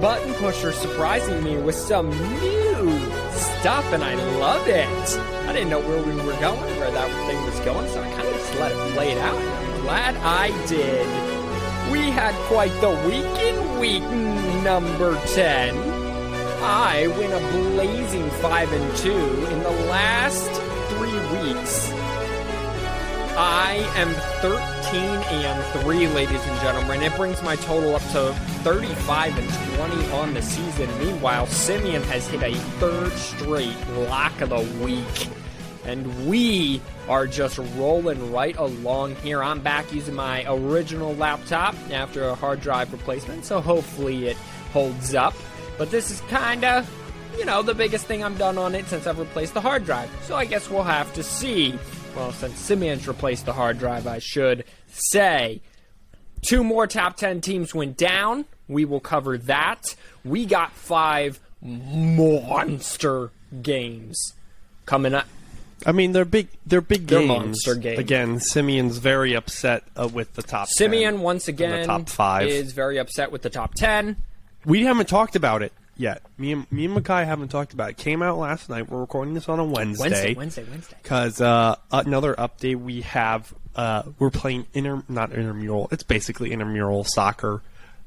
button pusher surprising me with some new stuff, and I love it. I didn't know where we were going, where that thing was going, so I kind of just let it play it out. I'm glad I did. We had quite the week in week number 10. I went a blazing 5 and 2 in the last three weeks. I am 13 and 3, ladies and gentlemen. It brings my total up to 35 and 20 on the season. Meanwhile, Simeon has hit a third straight lock of the week. And we are just rolling right along here. I'm back using my original laptop after a hard drive replacement, so hopefully it holds up. But this is kind of, you know, the biggest thing I've done on it since I've replaced the hard drive. So I guess we'll have to see. Well, since Simeon's replaced the hard drive, I should say. Two more top 10 teams went down. We will cover that. We got five monster games coming up. I mean, they're big. They're big They're games. monster games. Again, Simeon's very upset uh, with the top. 10 Simeon, once again, the top five. is very upset with the top 10. we haven't talked about it yet. Me and me and Makai haven't talked about it. Came out last night. We're recording this on a Wednesday, Wednesday. Wednesday, Wednesday. Because uh, another update we have, uh, we're playing inter not intermural. It's basically intermural soccer.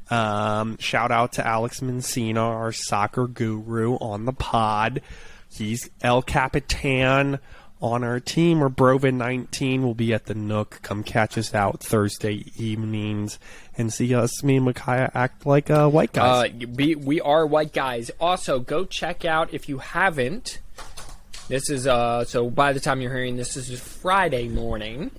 Um, shout out to Alex Mencina, our soccer guru, on the pod. He's El Capitan on our team. Or Brovin 19 will be at the Nook. Come catch us out Thursday evenings and see us, me and Micaiah, act like uh, white guys. Uh, we, we are white guys. Also, go check out if you haven't. This is uh so by the time you're hearing this, this is Friday morning.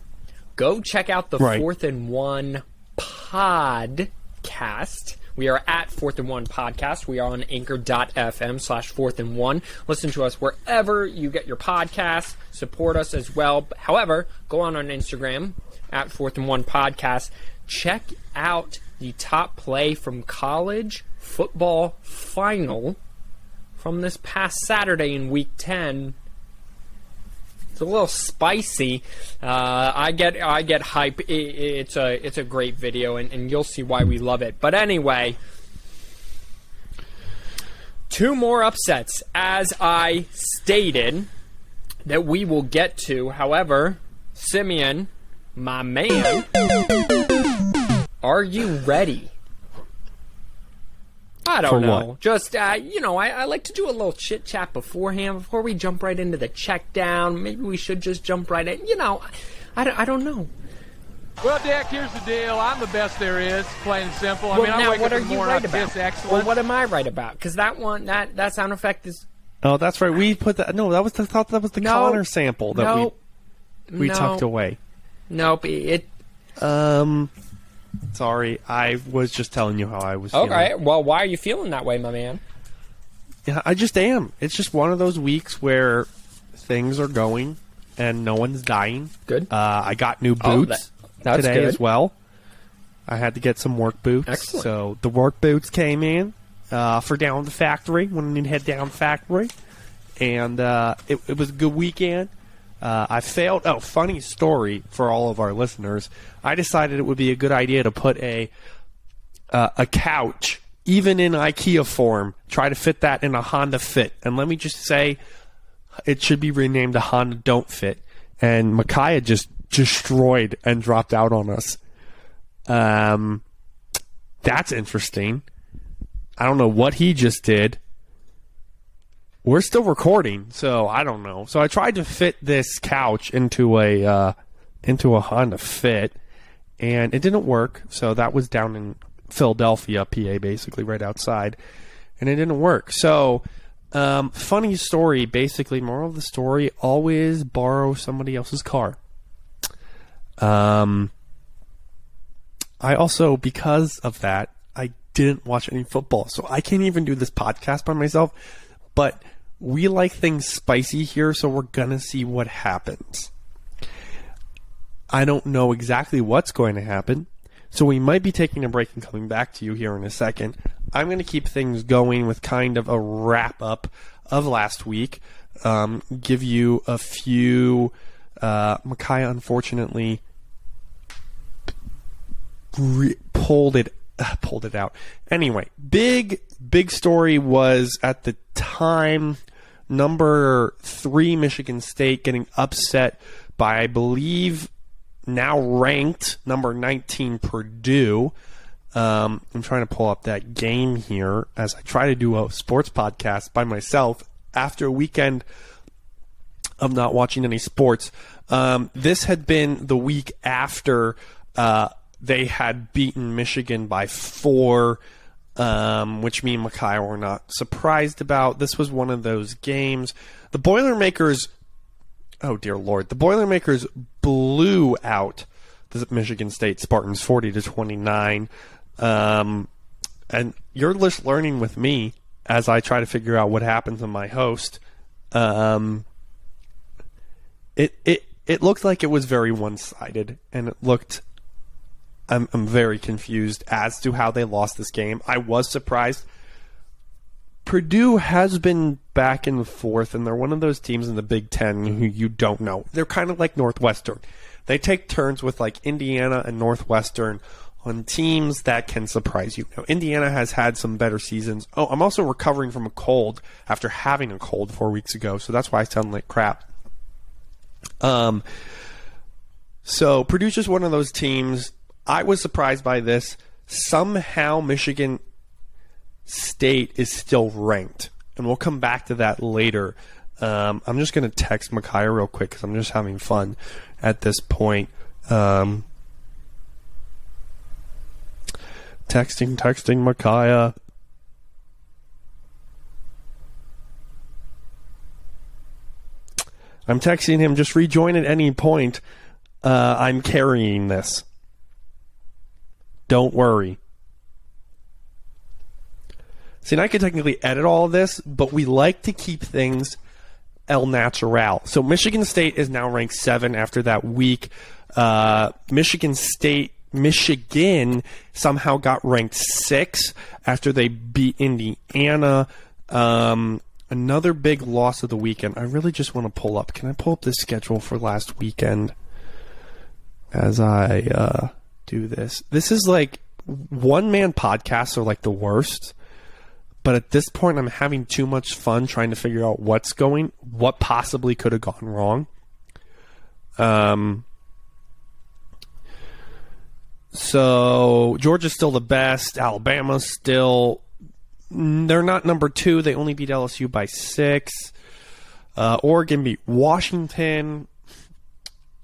Go check out the Right. Fourth and One podcast. We are at Fourth and One podcast. We are on anchor.fm slash fourth and one. Listen to us wherever you get your podcasts. Support us as well. However, go on on Instagram at Fourth and One podcast. Check out the top play from college football final from this past Saturday in week 10. It's a little spicy. Uh, I get I get hype. I it's a it's a great video, and, and you'll see why we love it. But anyway, two more upsets, as I stated, that we will get to. However, Simeon, my man, are you ready? I don't For know. what? Just uh, you know, I, I like to do a little chit chat beforehand before we jump right into the check down. Maybe we should just jump right in. You know, I, don't- I don't know. Well, Dick, here's the deal. I'm the best there is, plain and simple. I well, mean, I now wake what up are in the you right I about? piss excellent. Well, what am I right about? Because that one, that that sound effect is oh, that's right. We put that. No, that was the thought. That was the no Connor sample that no, we we no, tucked away. Nope. It Um, sorry, I was just telling you how I was. feeling. okay. Well, why are you feeling that way, my man? Yeah, I just am. It's just one of those weeks where things are going and no one's dying. Good. Uh, I got new Oh, boots that- today good. as well. I had to get some work boots. Excellent. So the work boots came in uh, for down the factory when I need to head down factory, and uh, it, it was a good weekend. Uh, I failed. Oh, funny story for all of our listeners. I decided it would be a good idea to put a uh, a couch, even in IKEA form, try to fit that in a Honda Fit. And let me just say, it should be renamed a Honda Don't Fit. And Micaiah just destroyed and dropped out on us. Um, that's interesting. I don't know what he just did. We're still recording, so I don't know. So I tried to fit this couch into a uh, into a Honda Fit, and it didn't work. So that was down in Philadelphia, PA, basically right outside, and it didn't work. So, um, funny story. Basically, moral of the story: always borrow somebody else's car. Um, I also, because of that, I didn't watch any football, so I can't even do this podcast by myself. But we like things spicy here, so we're gonna see what happens. I don't know exactly what's going to happen, so we might be taking a break and coming back to you here in a second. I'm going to keep things going with kind of a wrap up of last week. Um, give you a few. Uh, unfortunately, re- pulled it pulled it out. Anyway, big big story was at the time number three Michigan State getting upset by I believe now ranked number 19 Purdue. Um, I'm trying to pull up that game here as I try to do a sports podcast by myself after a weekend of not watching any sports. Um, this had been the week after uh, they had beaten Michigan by four, um, which me and Makai were not surprised about. This was one of those games. The Boilermakers, oh dear lord, the Boilermakers blew out the Michigan State Spartans 40 to 29. Um, and you're just learning with me as I try to figure out what happened to my host. Um, it it it looked like it was very one sided, and it looked. I'm I'm very confused as to how they lost this game. I was surprised. Purdue has been back and forth, and they're one of those teams in the Big Ten who you don't know. They're kind of like Northwestern. They take turns with like Indiana and Northwestern on teams that can surprise you. Now, Indiana has had some better seasons. Oh, I'm also recovering from a cold after having a cold four weeks ago, so that's why I sound like crap. Um, so Purdue's just one of those teams. I was surprised by this. Somehow Michigan State is still ranked, and we'll come back to that later. Um, I'm just going to text Micaiah real quick because I'm just having fun at this point. Um, texting, texting Micaiah. I'm texting him, just rejoin at any point. Uh, I'm carrying this. Don't worry. See, and I could technically edit all of this, but we like to keep things el natural. So Michigan State is now ranked seven after that week. Uh, Michigan State, Michigan somehow got ranked six after they beat Indiana. Um, another big loss of the weekend. I really just want to pull up. Can I pull up the schedule for last weekend as I uh, do this? This is like one man podcasts are like the worst. But at this point, I'm having too much fun trying to figure out what's going, what possibly could have gone wrong. Um, so Georgia's still the best. Alabama's still they're not number two. They only beat LSU by six. Uh, Oregon beat Washington.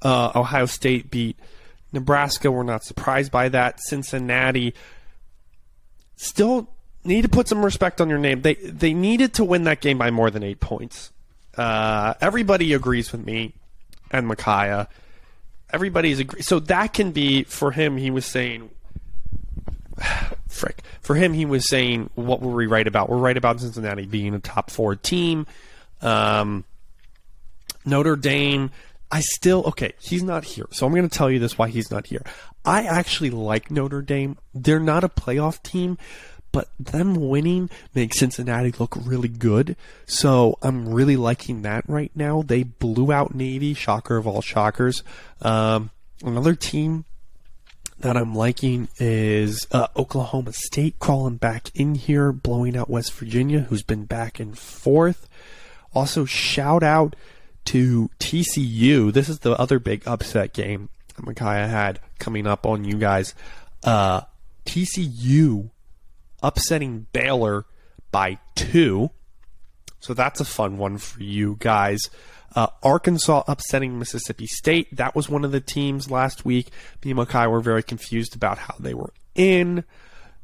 Uh, Ohio State beat Nebraska. We're not surprised by that. Cincinnati still need to put some respect on your name. They they needed to win that game by more than eight points. Uh, everybody agrees with me and Micaiah. Everybody's agree. So that can be for him. He was saying frick. For him, he was saying, "What were we right about? We're right about Cincinnati being a top four team." Um, Notre Dame. I still okay. He's not here, so I'm going to tell you this: why he's not here. I actually like Notre Dame. They're not a playoff team, but them winning makes Cincinnati look really good. So I'm really liking that right now. They blew out Navy, shocker of all shockers. Um, another team that I'm liking is uh, Oklahoma State crawling back in here, blowing out West Virginia, who's been back and forth. Also, shout out to TCU. This is the other big upset game that Micaiah had coming up on you guys. Uh, TCU upsetting Baylor by two. So that's a fun one for you guys. Uh, Arkansas upsetting Mississippi State. That was one of the teams last week. Me and Makai were very confused about how they were in.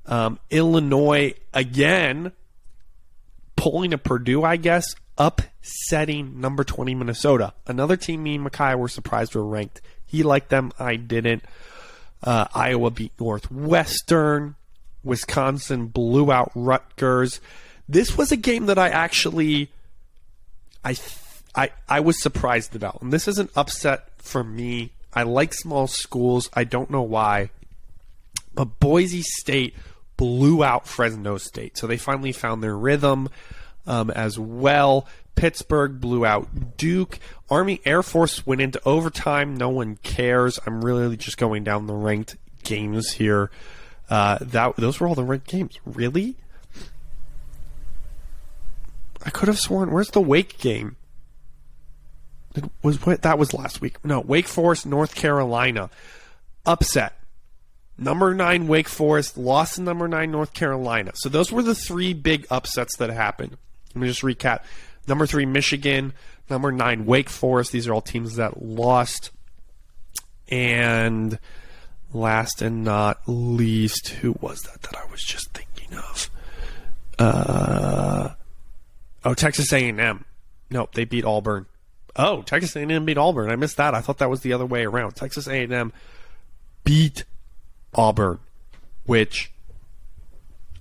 Um, Illinois again pulling a Purdue, I guess, upsetting number 20 Minnesota. Another team me and Makai were surprised were ranked. He liked them, I didn't. Uh, Iowa beat Northwestern. Wisconsin blew out Rutgers. This was a game that I actually, I I, I was surprised about. And this is an upset for me. I like small schools. I don't know why. But Boise State blew out Fresno State. So they finally found their rhythm um, as well. Pittsburgh blew out Duke. Army Air Force went into overtime. No one cares. I'm really just going down the ranked games here. Uh, that those were all the ranked games. Really? I could have sworn. Where's the Wake game? It was what that was last week. No, Wake Forest, North Carolina, upset. Number nine Wake Forest lost to number nine North Carolina. So those were the three big upsets that happened. Let me just recap. Number three Michigan, number nine Wake Forest. These are all teams that lost. And last and not least, who was that that I was just thinking of? Uh, oh, Texas A&M. Nope, they beat Auburn. Oh, Texas A&M beat Auburn. I missed that. I thought that was the other way around. Texas A&M beat Auburn, which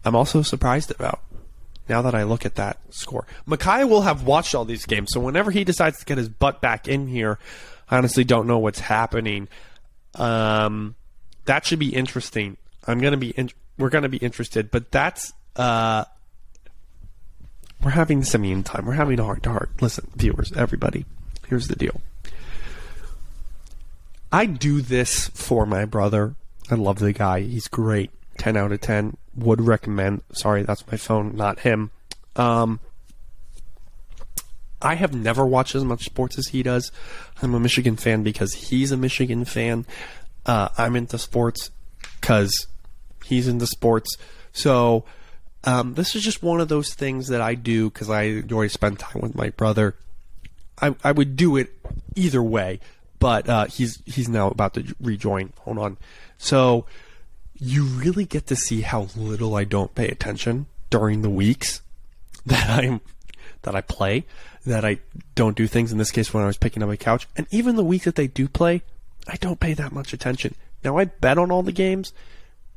I'm also surprised about. Now that I look at that score, Micaiah will have watched all these games, so whenever he decides to get his butt back in here, I honestly don't know what's happening. Um, that should be interesting. I'm gonna be in, we're gonna be interested, but that's uh, we're having Simeon time. We're having a heart to heart. Listen, viewers, everybody, here's the deal. I do this for my brother. I love the guy. He's great. 10 out of 10. Would recommend. Sorry, that's my phone, not him. Um, I have never watched as much sports as he does. I'm a Michigan fan because he's a Michigan fan. Uh, I'm into sports because he's into sports. So um, this is just one of those things that I do because I enjoy spend time with my brother. I, I would do it either way, but uh, he's he's now about to rejoin. Hold on. So you really get to see how little I don't pay attention during the weeks that I'm that I play, that I don't do things. In this case, when I was picking up my couch, and even the week that they do play, I don't pay that much attention. Now I bet on all the games.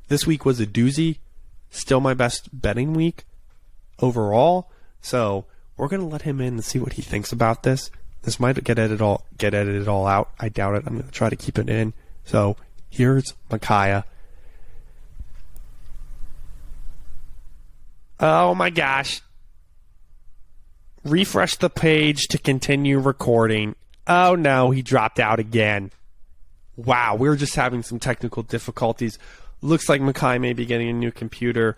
This week was a doozy. Still my best betting week overall. So we're gonna let him in and see what he thinks about this. This might get edited all get edited all out. I doubt it. I'm gonna try to keep it in. So here's Micaiah. Oh my gosh. Refresh the page to continue recording. Oh no, he dropped out again. Wow, we are just having some technical difficulties. Looks like Mackay may be getting a new computer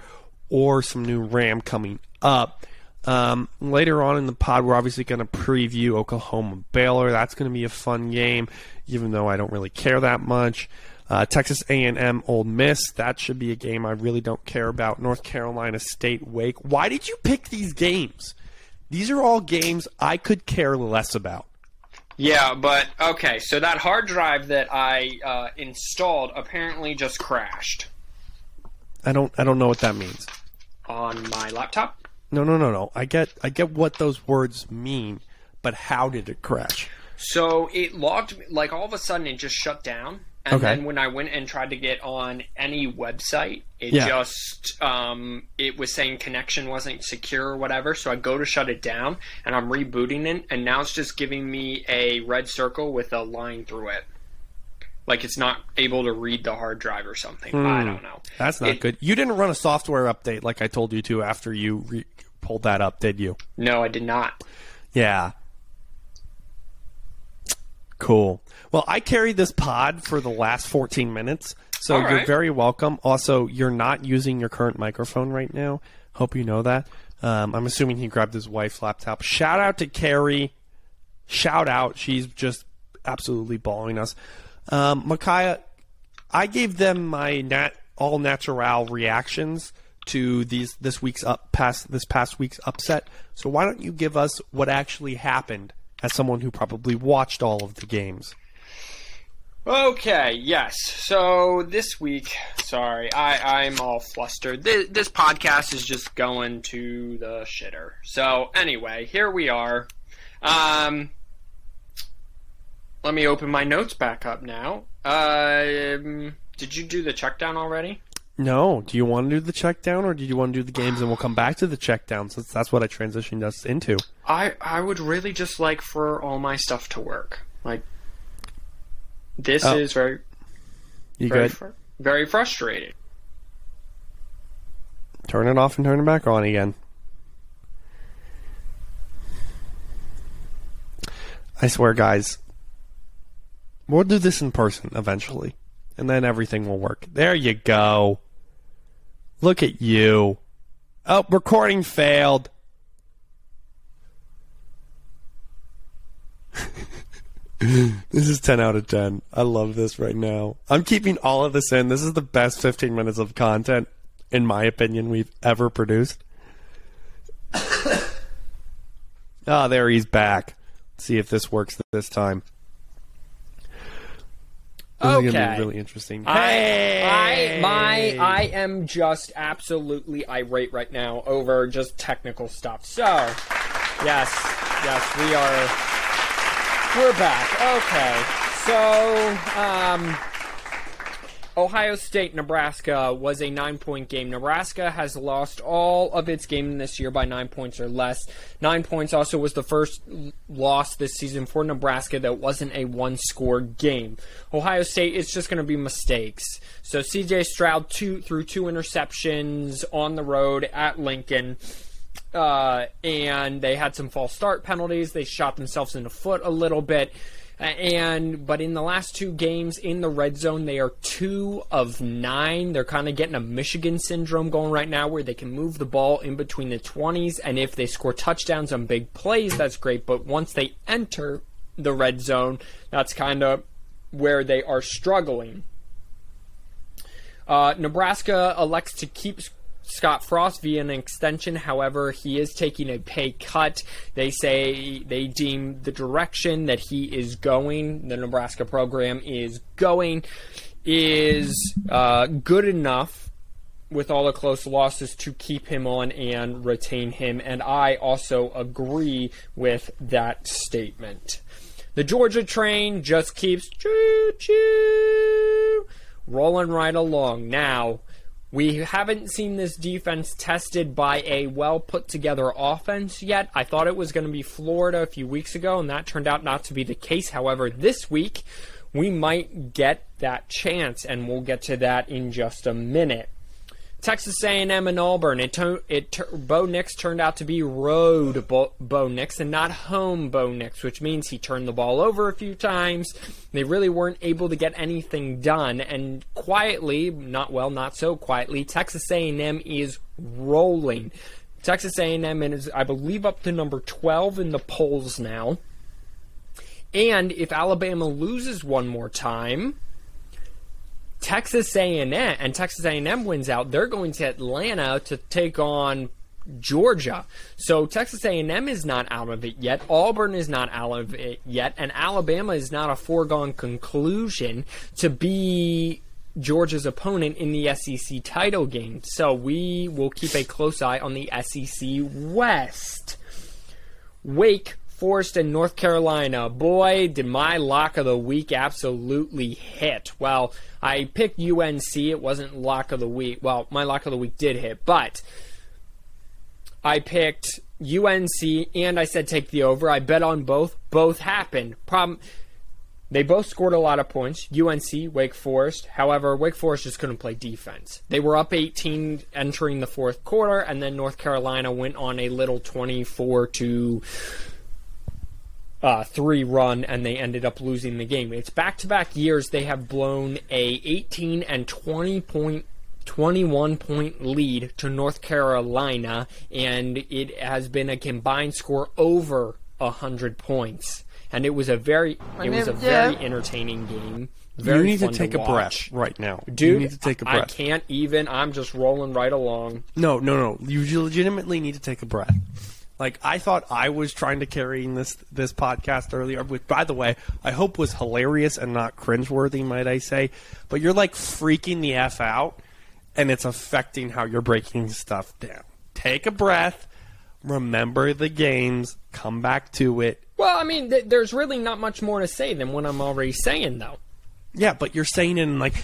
or some new RAM coming up. Um, later on in the pod, we're obviously going to preview Oklahoma Baylor. That's going to be a fun game, even though I don't really care that much. Uh, Texas A&M Ole Miss. That should be a game I really don't care about. North Carolina State Wake. Why did you pick these games? These are all games I could care less about. Yeah, but okay. So that hard drive that I uh, installed apparently just crashed I don't. I don't know what that means. on my laptop. No, no, no, no. I get. I get what those words mean, but how did it crash? So it logged me, like all of a sudden it just shut down. And Okay. then when I went and tried to get on any website, it Yeah. just um, it was saying connection wasn't secure or whatever. So I go to shut it down, and I'm rebooting it, and now it's just giving me a red circle with a line through it, like it's not able to read the hard drive or something. I don't know. That's not It- good. You didn't run a software update like I told you to after you re- pulled that up, did you? No, I did not. Yeah. Cool. Well, I carried this pod for the last 14 minutes, so All you're very welcome. Also, you're not using your current microphone right now. Hope you know that. Um, I'm assuming he grabbed his wife's laptop. Shout out to Carrie. Shout out. She's just absolutely balling us. Um, Micaiah, I gave them my nat all natural reactions to these this week's up past this past week's upset. So why don't you give us what actually happened as someone who probably watched all of the games? Okay, yes. So this week, sorry, I, I'm all flustered. This, this podcast is just going to the shitter. So anyway, here we are. Um, let me open my notes back up now. Um, did you do the check down already? No. Do you want to do the check down or do you want to do the games and we'll come back to the check down since that's what I transitioned us into? I I would really just like for all my stuff to work. Like this Oh. is very You very fr- very frustrating. Turn it off and turn it back on again. I swear, guys, we'll do this in person eventually, and then everything will work. There you go. Look at you. Oh, recording failed. this is 10 out of 10. I love this right now. I'm keeping all of this in. This is the best 15 minutes of content, in my opinion, we've ever produced. Ah, oh, there he's back. Let's see if this works this time. This okay. is gonna be really interesting. I, hey! I, my, I am just absolutely irate right now over just technical stuff. So, yes, yes, we are, we're back. Okay, so, um, Ohio State, Nebraska was a nine point game. Nebraska has lost all of its game this year by nine points or less. Nine points also was the first loss this season for Nebraska that wasn't a one score game. Ohio State, it's just going to be mistakes. So CJ Stroud two, threw two interceptions on the road at Lincoln. Uh, and they had some false start penalties. They shot themselves in the foot a little bit. And but in the last two games in the red zone, they are two of nine. They're kind of getting a Michigan syndrome going right now, where they can move the ball in between the twenties, and if they score touchdowns on big plays, that's great. But once they enter the red zone, that's kind of where they are struggling. Uh, Nebraska elects to keep Scott Frost via an extension. However, he is taking a pay cut. They say they deem the direction that he is going, the Nebraska program is going, is uh, good enough with all the close losses to keep him on and retain him. And I also agree with that statement. The Georgia train just keeps choo choo rolling right along. Now, we haven't seen this defense tested by a well put together offense yet. I thought it was going to be Florida a few weeks ago, and that turned out not to be the case. However, this week we might get that chance, and we'll get to that in just a minute. Texas A&M and Auburn. It, to, it Bo Nix turned out to be road Bo, Bo Nix and not home Bo Nix, which means he turned the ball over a few times. They really weren't able to get anything done, and quietly, not well, not so quietly, Texas A&M is rolling. Texas A&M is, I believe, up to number 12 in the polls now. And if Alabama loses one more time, Texas A&M and Texas A&M wins out, they're going to Atlanta to take on Georgia. So Texas A&M is not out of it yet. Auburn is not out of it yet, and Alabama is not a foregone conclusion to be Georgia's opponent in the SEC title game. So we will keep a close eye on the SEC West. Wake Forest and North Carolina. Boy, did my lock of the week absolutely hit. Well, I picked UNC. It wasn't lock of the week. Well, my lock of the week did hit, but I picked UNC and I said take the over. I bet on both. Both happened. Problem. They both scored a lot of points. UNC, Wake Forest. However, Wake Forest just couldn't play defense. They were up 18 entering the fourth quarter, and then North Carolina went on a little 24 to uh, three run and they ended up losing the game. It's back to back years they have blown a 18 and 20 point 21 point lead to North Carolina, and it has been a combined score over 100 points. And it was a very, it was a very entertaining game. Very you need to take to a breath right now, dude. You need to take a breath. I can't even. I'm just rolling right along. No, no, no. You legitimately need to take a breath. Like I thought I was trying to carry this this podcast earlier, which by the way, I hope was hilarious and not cringeworthy, might I say. But you're like freaking the F out and it's affecting how you're breaking stuff down. Take a breath, remember the games, come back to it. Well, I mean, th- there's really not much more to say than what I'm already saying, though. Yeah, but you're saying it in like,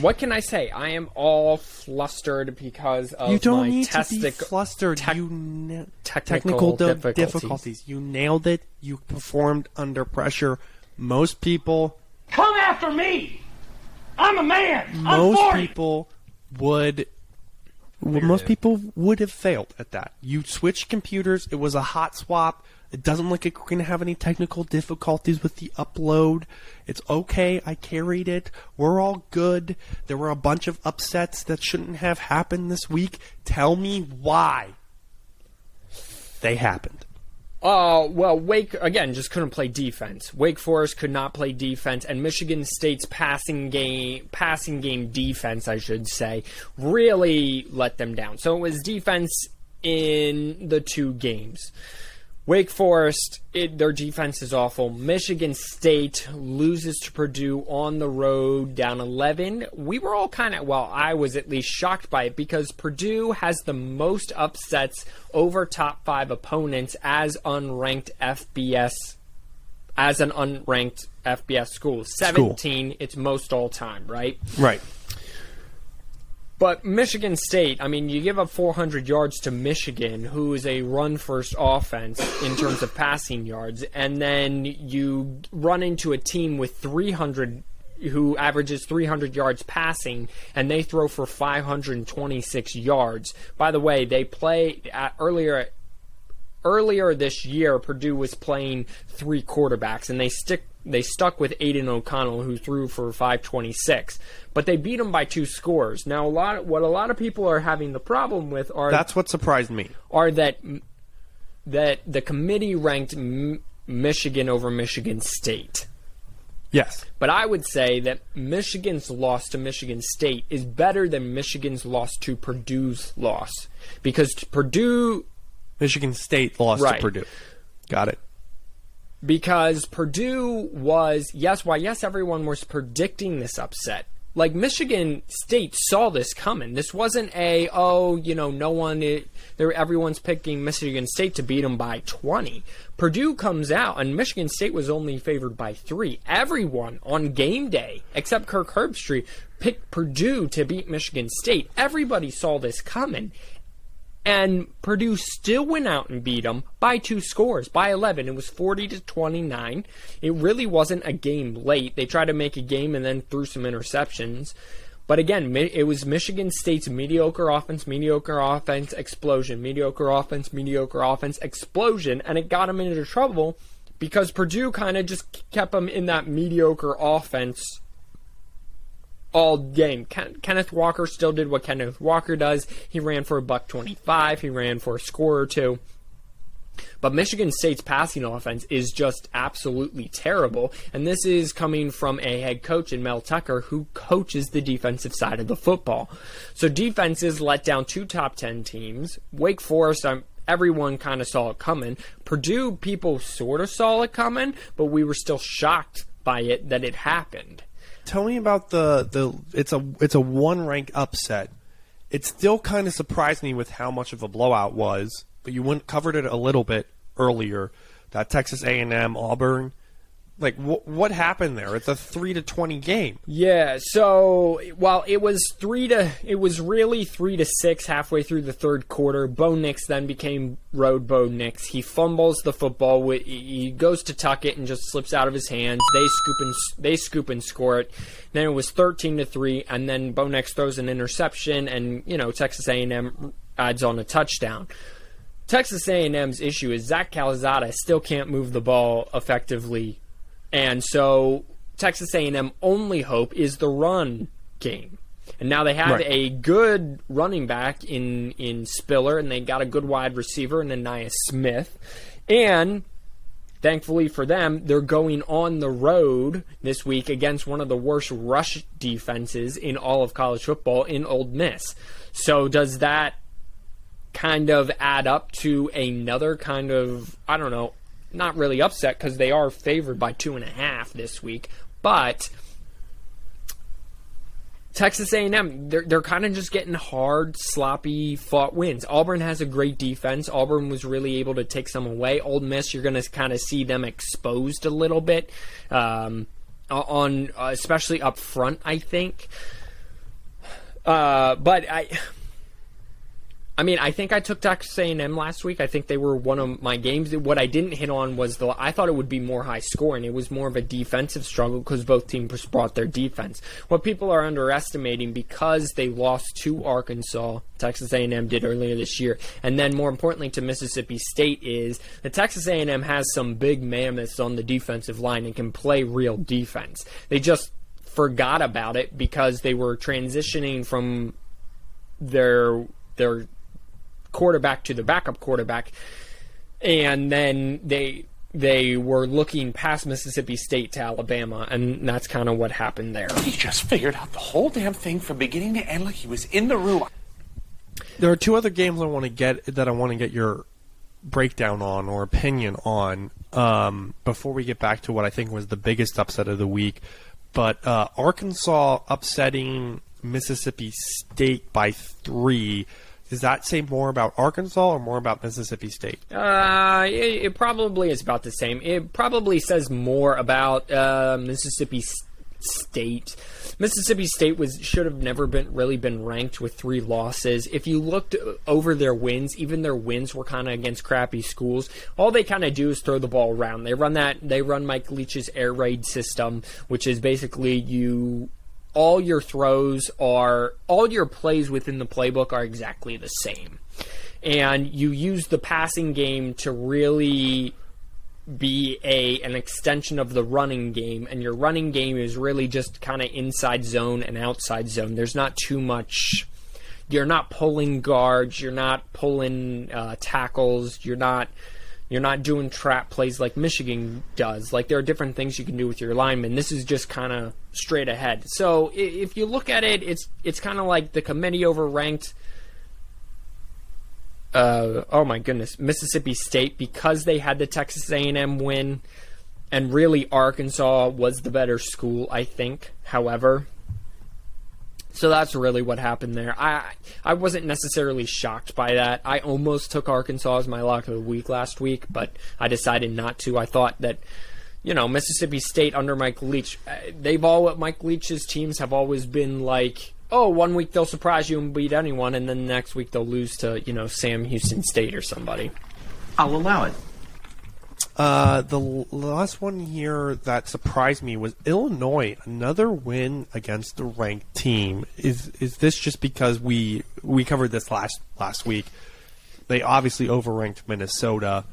what can I say? I am all flustered because of you don't my need testic- to be flustered. tec- you na- technical di- difficulties. difficulties. You nailed it. You performed under pressure. Most people Come after me! I'm a man. I'm most 40. people would well, most people would have failed at that. You switched computers, it was a hot swap. It doesn't look like we're going to have any technical difficulties with the upload. It's okay. I carried it. We're all good. There were a bunch of upsets that shouldn't have happened this week. Tell me why they happened. Uh, well, Wake again just couldn't play defense. Wake Forest could not play defense, and Michigan State's passing game, passing game defense, I should say, really let them down. So it was defense in the two games. Wake Forest, it, their defense is awful. Michigan State loses to Purdue on the road, down 11. We were all kind of, well, I was at least shocked by it because Purdue has the most upsets over top five opponents as unranked FBS, as an unranked FBS school. 17, it's most all time, right? Right. But Michigan State, I mean, you give up 400 yards to Michigan, who is a run first offense in terms of passing yards, and then you run into a team with 300 who averages 300 yards passing and they throw for 526 yards. By the way, they play uh, earlier earlier this year Purdue was playing three quarterbacks and they stick they stuck with Aidan O'Connell who threw for 526 but they beat them by two scores now a lot what a lot of people are having the problem with are That's what surprised me. are that that the committee ranked M- Michigan over Michigan State Yes. but I would say that Michigan's loss to Michigan State is better than Michigan's loss to Purdue's loss because Purdue Michigan State lost Right. to Purdue. Got it. Because Purdue was yes, why yes, everyone was predicting this upset. Like Michigan State saw this coming. This wasn't a oh, you know, no one. There, everyone's picking Michigan State to beat them by twenty. Purdue comes out, and Michigan State was only favored by three. Everyone on game day, except Kirk Herbstreit, picked Purdue to beat Michigan State. Everybody saw this coming, and Purdue still went out and beat them by two scores, by 11. It was 40 to 29. It really wasn't a game late. They tried to make a game and then threw some interceptions. But again, it was Michigan State's mediocre offense, mediocre offense, explosion, mediocre offense, mediocre offense, explosion, and it got them into trouble because Purdue kind of just kept them in that mediocre offense all game. Ken- Kenneth Walker still did what Kenneth Walker does. He ran for a buck 25, he ran for a score or two. But Michigan State's passing offense is just absolutely terrible, and this is coming from a head coach in Mel Tucker who coaches the defensive side of the football. So defenses let down two top 10 teams. Wake Forest, um, everyone kind of saw it coming. Purdue, people sort of saw it coming, but we were still shocked by it that it happened. Tell me about the the it's a it's a one rank upset. It still kind of surprised me with how much of a blowout was, but you went covered it a little bit earlier. That Texas A and M Auburn, like wh- what happened there? It's a three to twenty game. Yeah, so while it was three to, it was really three to six halfway through the third quarter. Bo Nix then became Road Bo Nix. He fumbles the football. He goes to tuck it and just slips out of his hands. They scoop and they scoop and score it. Then it was thirteen to three, and then Bo Nix throws an interception, and you know Texas A&M adds on a touchdown. Texas A&M's issue is Zach Calzada still can't move the ball effectively, and so Texas A&M only hope is the run game. And now they have Right. a good running back in in Spiller, and they got a good wide receiver in Ainias Smith, and thankfully for them, they're going on the road this week against one of the worst rush defenses in all of college football in Ole Miss. So does that kind of add up to another kind of I don't know, not really upset because they are favored by two and a half this week, but Texas A&M, they're, they're kind of just getting hard, sloppy fought wins. Auburn has a great defense. Auburn was really able to take some away. Ole Miss, you're going to kind of see them exposed a little bit, um, on uh, especially up front. I think, uh, but I. I mean, I think I took Texas A&M last week. I think they were one of my games. What I didn't hit on was the. I thought it would be more high scoring. It was more of a defensive struggle because both teams brought their defense. What people are underestimating because they lost to Arkansas, Texas A&M did earlier this year, and then more importantly to Mississippi State is that Texas A&M has some big mammoths on the defensive line and can play real defense. They just forgot about it because they were transitioning from their their quarterback to the backup quarterback, and then they they were looking past Mississippi State to Alabama, and that's kind of what happened there. He just figured out the whole damn thing from beginning to end like he was in the room. There are two other games I want to get that I want to get your breakdown on or opinion on um, before we get back to what I think was the biggest upset of the week. But uh, Arkansas upsetting Mississippi State by three. Does that say more about Arkansas or more about Mississippi State? Uh, it, it probably is about the same. It probably says more about uh, Mississippi State. Mississippi State was should have never been really been ranked with three losses. If you looked over their wins, even their wins were kind of against crappy schools. All they kind of do is throw the ball around. They run that. They run Mike Leach's air raid system, which is basically you all your throws are all your plays within the playbook are exactly the same. And you use the passing game to really be a an extension of the running game and your running game is really just kind of inside zone and outside zone. There's not too much you're not pulling guards, you're not pulling uh, tackles, you're not you're not doing trap plays like Michigan does. Like there are different things you can do with your linemen. This is just kind of straight ahead. So if you look at it, it's it's kind of like the committee overranked. Uh, oh my goodness, Mississippi State because they had the Texas A&M win, and really Arkansas was the better school. I think. However, so that's really what happened there. I I wasn't necessarily shocked by that. I almost took Arkansas as my lock of the week last week, but I decided not to. I thought that you know Mississippi State under Mike Leach, uh, they've all Mike Leach's teams have always been like, oh, one week they'll surprise you and beat anyone, and then the next week they'll lose to you know Sam Houston State or somebody. I'll allow it. Uh, the last one here that surprised me was Illinois, another win against the ranked team. Is is this just because we we covered this last last week? They obviously overranked Minnesota,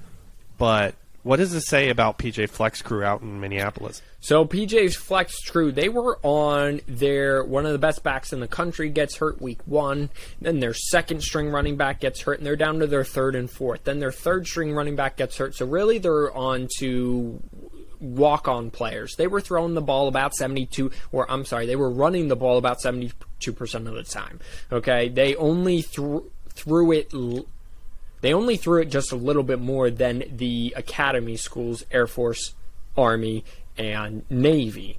but what does it say about PJ Fleck's crew out in Minneapolis? So PJ's Fleck's crew, they were on their one of the best backs in the country gets hurt week one. Then their second string running back gets hurt, and they're down to their third and fourth. Then their third string running back gets hurt. So really, they're on to walk on players. They were throwing the ball about 72, or I'm sorry, they were running the ball about 72% of the time. Okay. They only threw, threw it they only threw it just a little bit more than the academy schools, Air Force, Army, and Navy.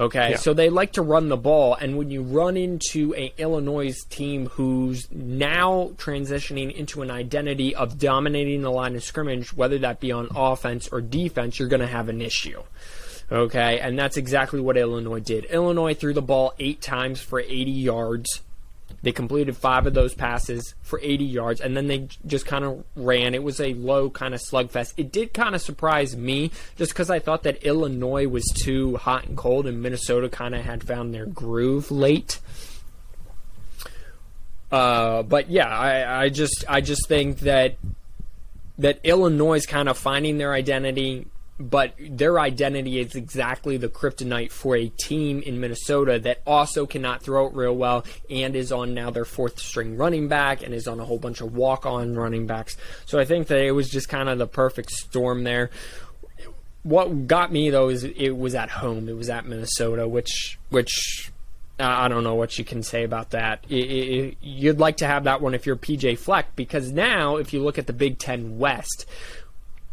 Okay, yeah. so they like to run the ball, and when you run into a Illinois team who's now transitioning into an identity of dominating the line of scrimmage, whether that be on offense or defense, you're going to have an issue. Okay, and that's exactly what Illinois did. Illinois threw the ball eight times for 80 yards. They completed five of those passes for 80 yards, and then they just kind of ran. It was a low kind of slugfest. It did kind of surprise me just because I thought that Illinois was too hot and cold, and Minnesota kind of had found their groove late. Uh, but yeah, I, I just I just think that that Illinois is kind of finding their identity but their identity is exactly the kryptonite for a team in Minnesota that also cannot throw it real well and is on now their fourth string running back and is on a whole bunch of walk on running backs. So I think that it was just kind of the perfect storm there. What got me though is it was at home. It was at Minnesota, which which uh, I don't know what you can say about that. It, it, you'd like to have that one if you're PJ Fleck because now if you look at the Big Ten West,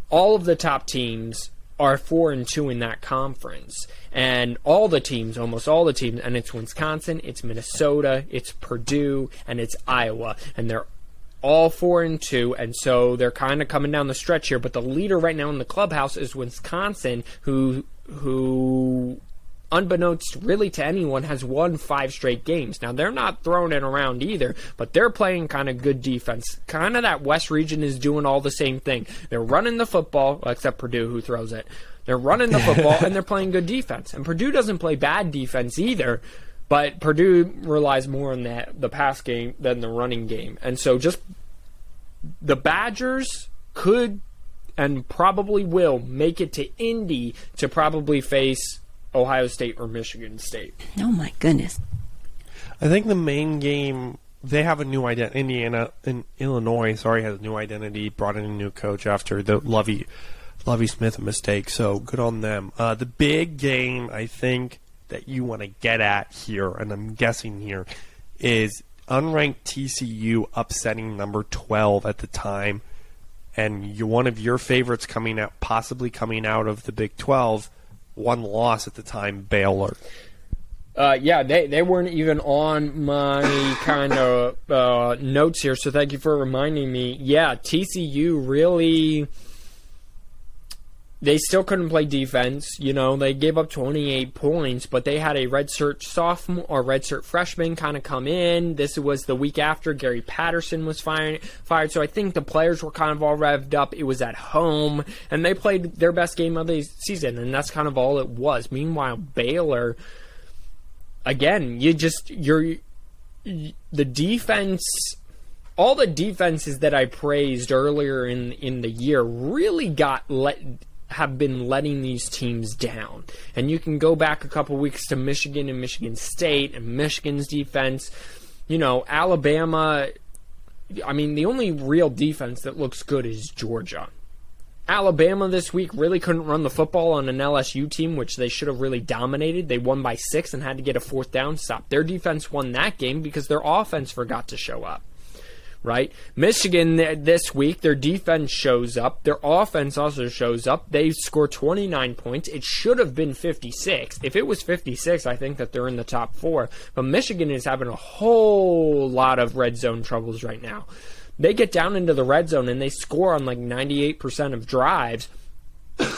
all of the top teams are four and two in that conference. And all the teams, almost all the teams, and it's Wisconsin, it's Minnesota, it's Purdue, and it's Iowa. And they're all four and two, and so they're kind of coming down the stretch here. But the leader right now in the clubhouse is Wisconsin, who who unbeknownst really to anyone, has won five straight games. Now, they're not throwing it around either, but they're playing kind of good defense. Kind of that West region is doing all the same thing. They're running the football, except Purdue, who throws it. They're running the football and they're playing good defense. And Purdue doesn't play bad defense either. But Purdue relies more on that the pass game than the running game. And so just the Badgers could and probably will make it to Indy to probably face Ohio State or Michigan State. Oh my goodness. I think the main game they have a new identity. Indiana in Illinois, sorry, has a new identity. Brought in a new coach after the Lovey Lovie Smith mistake. So good on them. Uh, the big game, I think, that you want to get at here, and I'm guessing here, is unranked TCU upsetting number 12 at the time, and you one of your favorites coming out, possibly coming out of the Big 12, one loss at the time, Baylor. Uh, yeah, they, they weren't even on my kind of uh, notes here, so thank you for reminding me. Yeah, TCU really they still couldn't play defense. You know, they gave up 28 points, but they had a redshirt sophomore or redshirt freshman kind of come in. This was the week after Gary Patterson was fired. Fired, so I think the players were kind of all revved up. It was at home, and they played their best game of the season, and that's kind of all it was. Meanwhile, Baylor, again, you just you're the defense all the defenses that I praised earlier in in the year really got let have been letting these teams down. And you can go back a couple weeks to Michigan and Michigan State and Michigan's defense. You know, Alabama. I mean, the only real defense that looks good is Georgia. Alabama this week really couldn't run the football on an LSU team, which they should have really dominated. They won by six and had to get a fourth down stop. Their defense won that game because their offense forgot to show up right? Michigan this week, their defense shows up. Their offense also shows up. They score 29 points. It should have been 56. If it was 56, I think that they're in the top four. But Michigan is having a whole lot of red zone troubles right now. They get down into the red zone and they score on like 98% of drives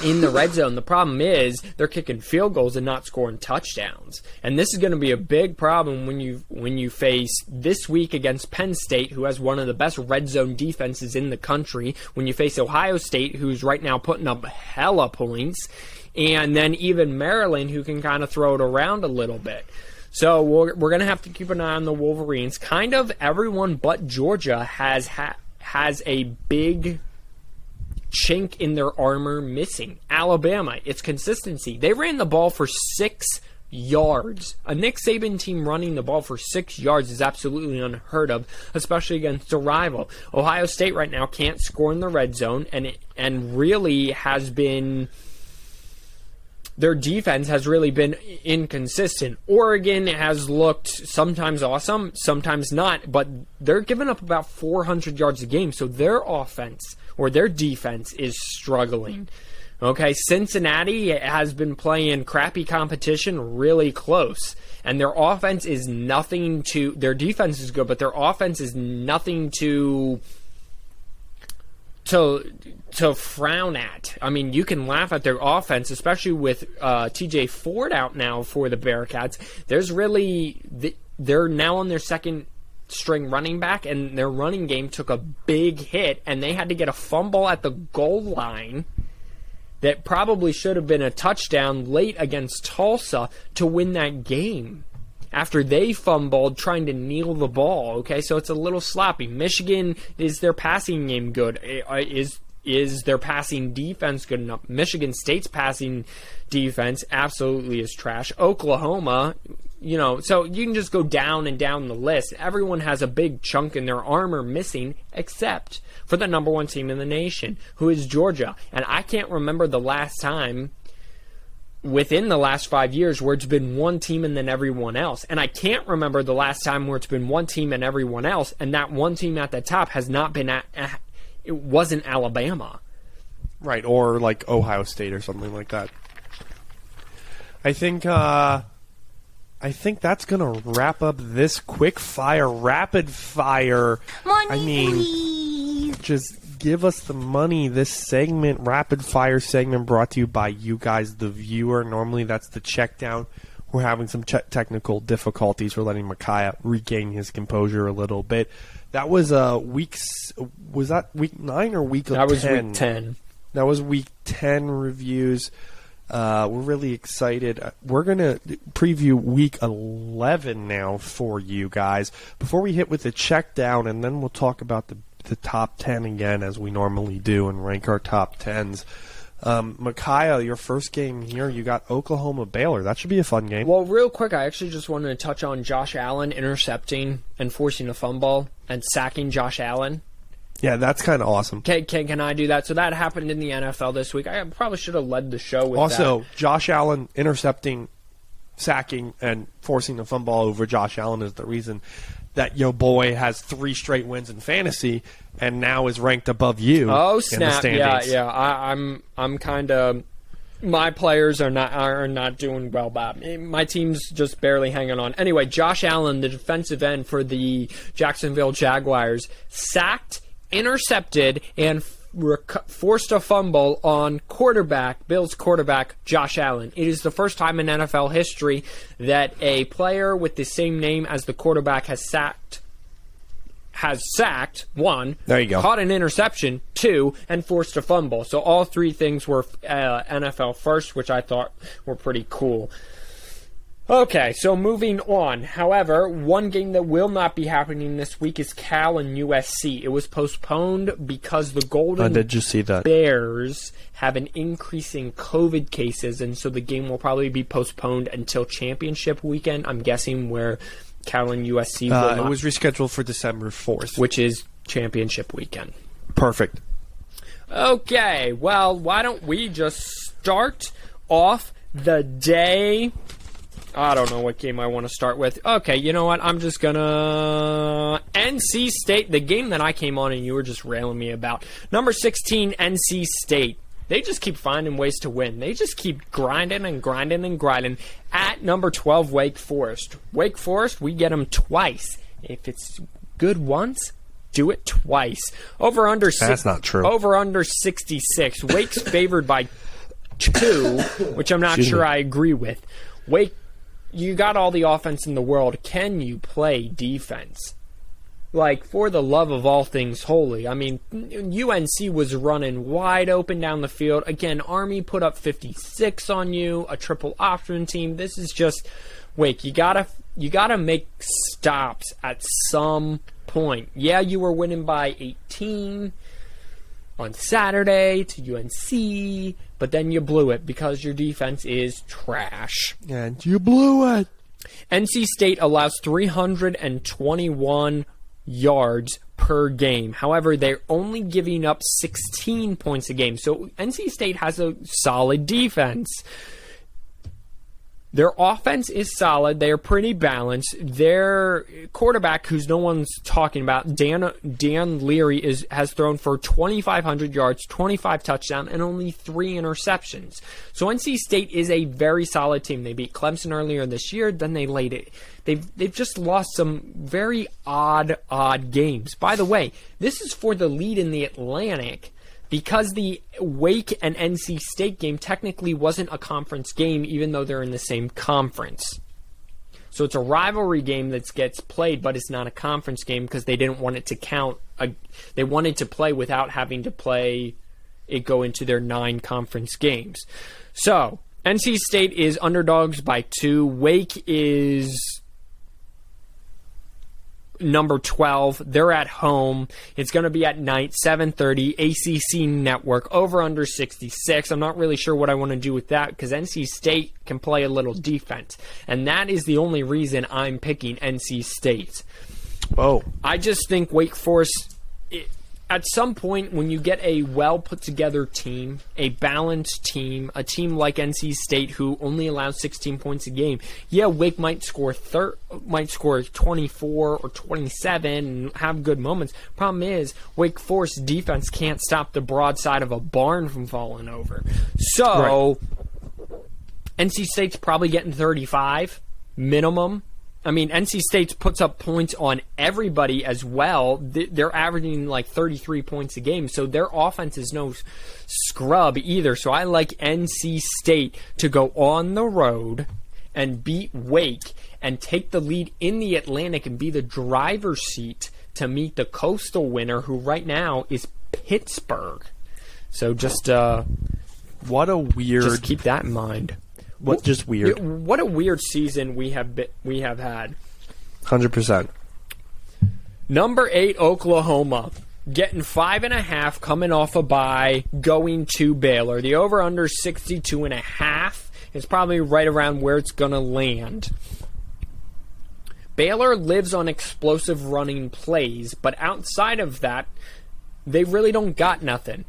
in the red zone. The problem is they're kicking field goals and not scoring touchdowns. And this is going to be a big problem when you when you face this week against Penn State, who has one of the best red zone defenses in the country. When you face Ohio State, who's right now putting up hella points, and then even Maryland, who can kind of throw it around a little bit. So we're, we're going to have to keep an eye on the Wolverines. Kind of everyone but Georgia has ha- has a big chink in their armor missing. Alabama, it's consistency. They ran the ball for six yards. A Nick Saban team running the ball for six yards is absolutely unheard of, especially against a rival. Ohio State right now can't score in the red zone, and it, and really has been. Their defense has really been inconsistent. Oregon has looked sometimes awesome, sometimes not, but they're giving up about 400 yards a game, so their offense or their defense is struggling. Okay, Cincinnati has been playing crappy competition really close. And their offense is nothing to their defense is good, but their offense is nothing to to to frown at. I mean, you can laugh at their offense, especially with uh, T.J. Ford out now for the Bearcats. There's really they're now on their second string running back, and their running game took a big hit, and they had to get a fumble at the goal line that probably should have been a touchdown late against Tulsa to win that game. After they fumbled trying to kneel the ball, okay, so it's a little sloppy. Michigan is their passing game good? Eh, eh, is is their passing defense good enough? Michigan State's passing defense absolutely is trash. Oklahoma, you know, so you can just go down and down the list. Everyone has a big chunk in their armor missing, except for the number one team in the nation, who is Georgia. And I can't remember the last time within the last five years where it's been one team and then everyone else. And I can't remember the last time where it's been one team and everyone else, and that one team at the top has not been at, it wasn't Alabama. Right, or like Ohio State or something like that. I think uh I think that's gonna wrap up this quick fire, rapid fire. Money, I mean, please. just give us the money. This segment, rapid fire segment, brought to you by you guys, the viewer. Normally, that's the check down we're having some che- technical difficulties. We're letting Micaiah regain his composure a little bit. That was uh, weeks. Was that week nine or week? That was week 10. That was week 10 reviews. Uh, we're really excited. Uh, We're going to preview week 11 now for you guys. Before we hit with the check down, and then we'll talk about the, the top 10 again as we normally do and rank our top 10s. Um, Micaiah, your first game here, you got Oklahoma Baylor. That should be a fun game. Well, real quick, I actually just wanted to touch on Josh Allen intercepting and forcing a fumble and sacking Josh Allen. Yeah, that's kind of awesome. Can, can, can I do that? So that happened in the NFL this week. I probably should have led the show with Also, that. Josh Allen intercepting, sacking, and forcing the fumble over Josh Allen is the reason that your boy has three straight wins in fantasy and now is ranked above you. Oh in the snap! Yeah, yeah. I, I'm I'm kind of my players are not are not doing well. Bob, eh, my team's just barely hanging on. Anyway, Josh Allen, the defensive end for the Jacksonville Jaguars, sacked, intercepted, and rec- forced a fumble on quarterback Bills quarterback Josh Allen. It is the first time in NFL history that a player with the same name as the quarterback has sacked has sacked one. There you go. Caught an interception two and forced a fumble. So all three things were uh, NFL first, which I thought were pretty cool. Okay, so moving on. However, one game that will not be happening this week is Cal and USC. It was postponed because the Golden I did just see that. Bears have an increase in COVID cases, and so the game will probably be postponed until championship weekend. I'm guessing where Cal and USC will Uh, not, it was rescheduled for December 4th. which is championship weekend. Perfect. Okay, well, why don't we just start off the day? I don't know what game I want to start with. Okay, you know what? I'm just gonna NC State, the game that I came on and you were just railing me about. Number 16, NC State. They just keep finding ways to win. They just keep grinding and grinding and grinding. At number 12, Wake Forest. Wake Forest, we get them twice. If it's good once, do it twice. Over under six, That's not true. Over under 66. Wake's favored by two, which I'm not Excuse sure me. I agree with. Wake, you got all the offense in the world. Can you play defense? Like, for the love of all things holy. I mean, UNC was running wide open down the field. Again, Army put up 56 on you, a triple option team. This is just, Wake, you gotta, you gotta make stops at some point. Yeah, you were winning by 18 on Saturday to UNC, but then you blew it because your defense is trash. And you blew it. NC State allows 321 yards per game. However, they're only giving up 16 points a game. So NC State has a solid defense. Their offense is solid. They are pretty balanced. Their quarterback, who's no one's talking about, Dan Dan Leary, is has thrown for 2,500 yards, 25 touchdowns, and only three interceptions. So NC State is a very solid team. They beat Clemson earlier this year. Then they laid it. They've they've just lost some very odd odd games. By the way, this is for the lead in the Atlantic because the Wake and NC State game technically wasn't a conference game, even though they're in the same conference. So it's a rivalry game that gets played, but it's not a conference game because they didn't want it to count. A, they wanted to play without having to play it go into their nine conference games. So NC State is underdogs by two. Wake is number 12 they're at home. It's going to be at night 7.30 acc network over under 66 i'm not really sure what i want to do with that because nc state can play a little defense and that is the only reason i'm picking nc state. Oh, I just think Wake Forest, it, at some point, when you get a well put together team, a balanced team, a team like NC State who only allows 16 points a game, yeah, Wake might score thir- might score 24 or 27 and have good moments. Problem is, Wake Forest defense can't stop the broadside of a barn from falling over. So. NC State's probably getting 35 minimum. I mean, NC State puts up points on everybody as well. They're averaging like 33 points a game, so their offense is no scrub either. So I like NC State to go on the road and beat Wake and take the lead in the Atlantic and be the driver's seat to meet the Coastal winner, who right now is Pittsburgh. So just uh, What a weird. just keep that in mind. What just weird. What a weird season we have been, we have had. Hundred percent. Number eight, Oklahoma. Getting five and a half, coming off a bye, going to Baylor. The over under 62 and a half is probably right around where it's going to land. Baylor lives on explosive running plays, but outside of that, they really don't got nothing.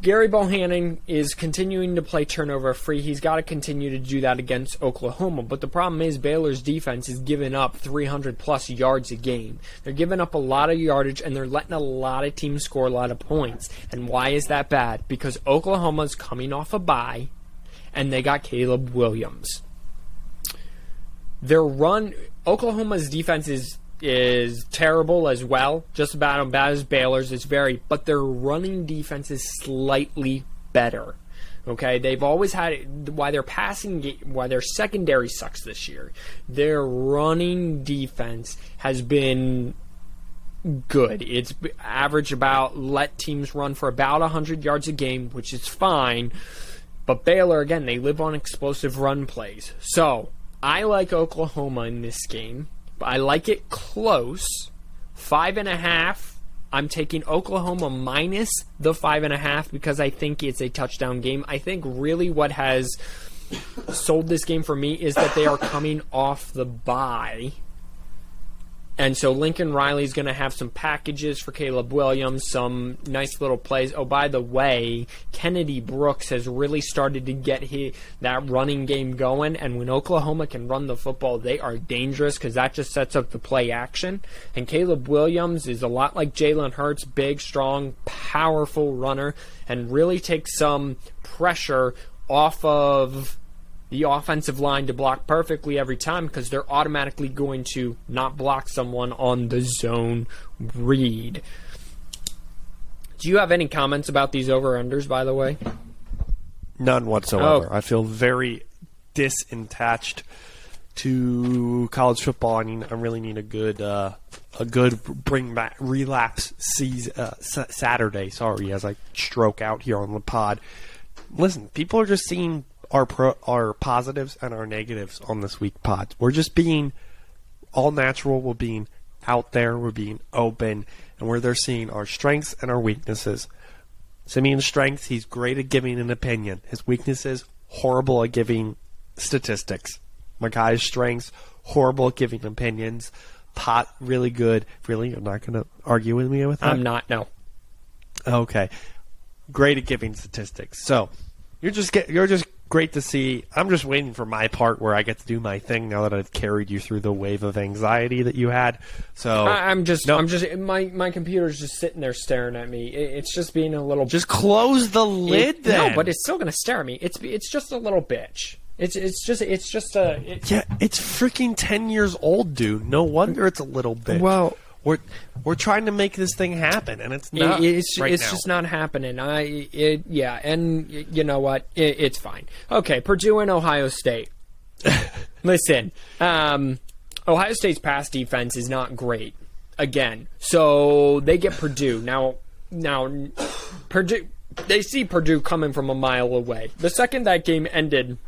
Gary Bohanon is continuing to play turnover free. He's got to continue to do that against Oklahoma. But the problem is Baylor's defense is giving up 300 plus yards a game. They're giving up a lot of yardage and they're letting a lot of teams score a lot of points. And why is that bad? Because Oklahoma's coming off a bye and they got Caleb Williams. Their run Oklahoma's defense is is terrible as well, just about um, as bad as Baylor's. It's very, but their running defense is slightly better. Okay, they've always had why their passing why their secondary sucks this year. Their running defense has been good. It's average about let teams run for about 100 yards a game, which is fine. But Baylor again, they live on explosive run plays. So, I like Oklahoma in this game. I like it close. Five and a half. I'm taking Oklahoma minus the five and a half because I think it's a touchdown game. I think really what has sold this game for me is that they are coming off the bye. And so Lincoln Riley's going to have some packages for Caleb Williams, some nice little plays. Oh, by the way, Kennedy Brooks has really started to get his, that running game going. And when Oklahoma can run the football, they are dangerous because that just sets up the play action. And Caleb Williams is a lot like Jalen Hurts, big, strong, powerful runner, and really takes some pressure off of the offensive line to block perfectly every time because they're automatically going to not block someone on the zone read. Do you have any comments about these over unders, by the way? None whatsoever. Oh. I feel very disattached to college football. I need, I really need a good, uh, a good bring back relapse season, uh, Saturday. Sorry, as I stroke out here on the pod. Listen, people are just seeing our pro, our positives and our negatives on this week pod. We're just being all natural. We're being out there. We're being open, and where they're seeing our strengths and our weaknesses. Simeon's strengths, he's great at giving an opinion. His weaknesses, horrible at giving statistics. Makai's strengths, horrible at giving opinions. Pot, really good. Really, you're not going to argue with me with that? I'm not. No. Okay. Great at giving statistics. So you're just get you're just great to see. I'm just waiting for my part where I get to do my thing now that I've carried you through the wave of anxiety that you had. So I, I'm just. No. I'm just. My my computer's just sitting there staring at me. It, it's just being a little. just close the it- lid then. No, but it's still going to stare at me. It's it's just a little bitch. It's it's just it's just a. It, Yeah, it's freaking ten years old, dude. No wonder it's a little bitch. Well- we're we're trying to make this thing happen, and it's It- not. it's right it's now. just not happening. I it yeah, and you know what? It, it's fine. Okay, Purdue and Ohio State. Listen, um, Ohio State's pass defense is not great. Again, so they get Purdue now. Now, Purdue they see Purdue coming from a mile away. The second that game ended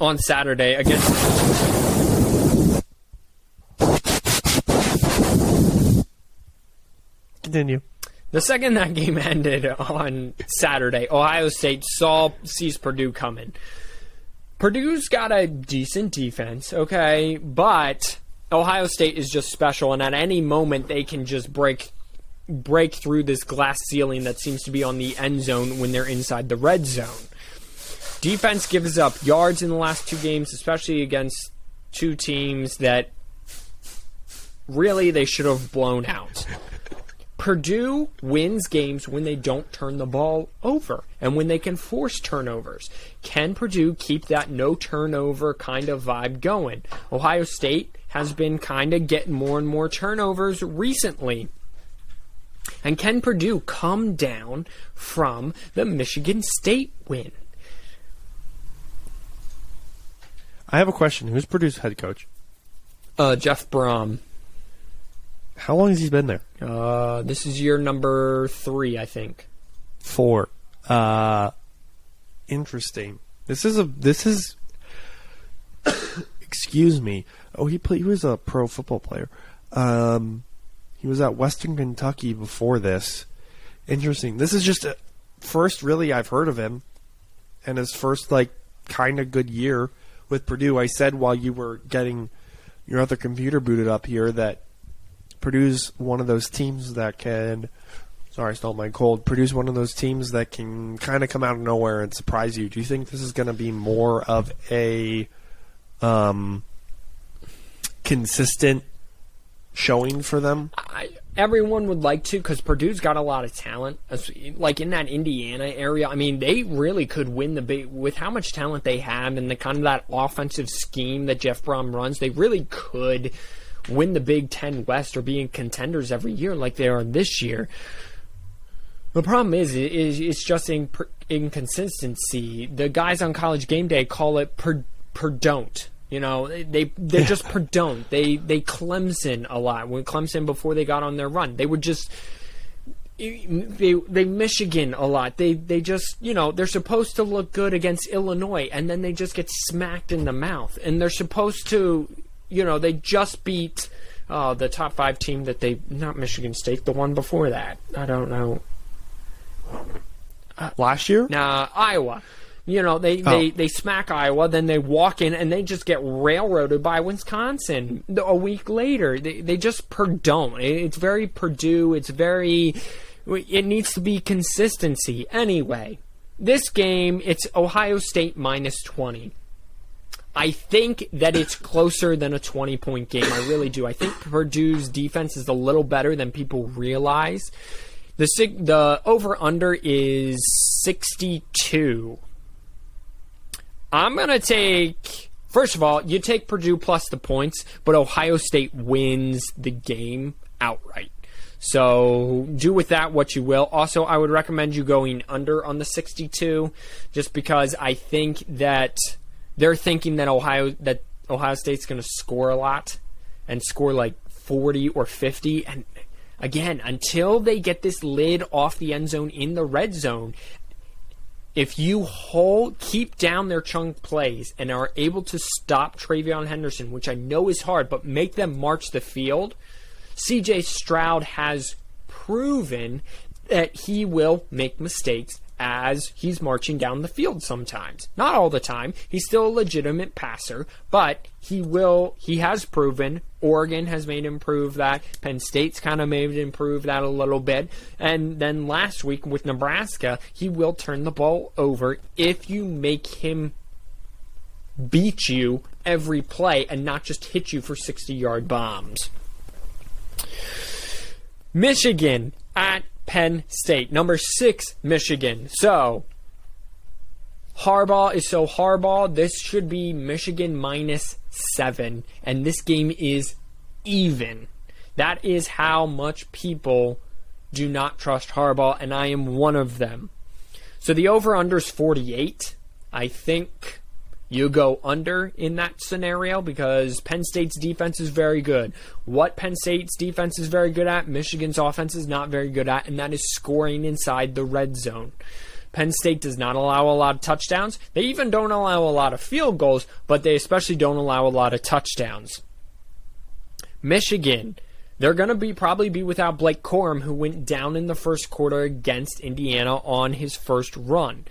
on Saturday against continue. The second that game ended on Saturday, Ohio State saw sees Purdue coming. Purdue's got a decent defense, okay, but Ohio State is just special, and at any moment they can just break break through this glass ceiling that seems to be on the end zone when they're inside the red zone. Defense gives up yards in the last two games, especially against two teams that really they should have blown out. Purdue wins games when they don't turn the ball over and when they can force turnovers. Can Purdue keep that no turnover kind of vibe going? Ohio State has been kind of getting more and more turnovers recently. And can Purdue come down from the Michigan State win? I have a question. Who's Purdue's head coach? Uh, Jeff Brohm. How long has he been there? Uh, this is year number three, I think. Four. Uh, interesting. This is a. This is. excuse me. Oh, he play, He was a pro football player. Um, he was at Western Kentucky before this. Interesting. This is just a first really I've heard of him, and his first like kind of good year with Purdue. I said while you were getting your other computer booted up here that Purdue's one of those teams that can. Sorry, I stole my cold. Produce one of those teams that can kind of come out of nowhere and surprise you. Do you think this is going to be more of a um, consistent showing for them? I, everyone would like to because Purdue's got a lot of talent. Like in that Indiana area, I mean, they really could win the big with how much talent they have and the kind of that offensive scheme that Jeff Brohm runs. They really could win the Big Ten West or being contenders every year like they are this year. The problem is, is it's just in, inconsistency. The guys on College Game Day call it per, per don't. You know, they they're just per don't. They they Clemson a lot. When Clemson before they got on their run, they would just they they Michigan a lot. They they just you know they're supposed to look good against Illinois, and then they just get smacked in the mouth. And they're supposed to you know they just beat uh, the top five team that they not Michigan State, the one before that. I don't know. Last year? Nah, Iowa. You know, they, they, they smack Iowa, then they walk in and they just get railroaded by Wisconsin a week later. They, they just Purdue. It's very Purdue. It's very. It needs to be consistency. Anyway, this game, it's Ohio State minus 20. I think that it's closer than a 20 point game. I really do. I think Purdue's defense is a little better than people realize. The sig- the over under is 62. I'm going to take First of all, you take Purdue plus the points, but Ohio State wins the game outright. So do with that what you will. Also, I would recommend you going under on the 62 just because I think that they're thinking that Ohio that Ohio State's going to score a lot and score like 40 or 50 and again, until they get this lid off the end zone in the red zone, if you hold keep down their chunk plays and are able to stop TreVeyon Henderson, which I know is hard, but make them march the field, CJ Stroud has proven that he will make mistakes as he's marching down the field sometimes. Not all the time. He's still a legitimate passer, but he will he has proven Oregon has made him prove that. Penn State's kind of made him prove that a little bit. And then last week with Nebraska, he will turn the ball over if you make him beat you every play and not just hit you for 60 yard bombs. Michigan at Penn State. Number six, Michigan. So, Harbaugh is so Harbaugh. This should be Michigan minus seven. And this game is even. That is how much people do not trust Harbaugh, and I am one of them. So the over under is 48. I think you go under in that scenario because Penn State's defense is very good. What Penn State's defense is very good at, Michigan's offense is not very good at, and that is scoring inside the red zone. Penn State does not allow a lot of touchdowns. They even don't allow a lot of field goals, but they especially don't allow a lot of touchdowns. Michigan, they're going to be probably be without Blake Corum, who went down in the first quarter against Indiana on his first run.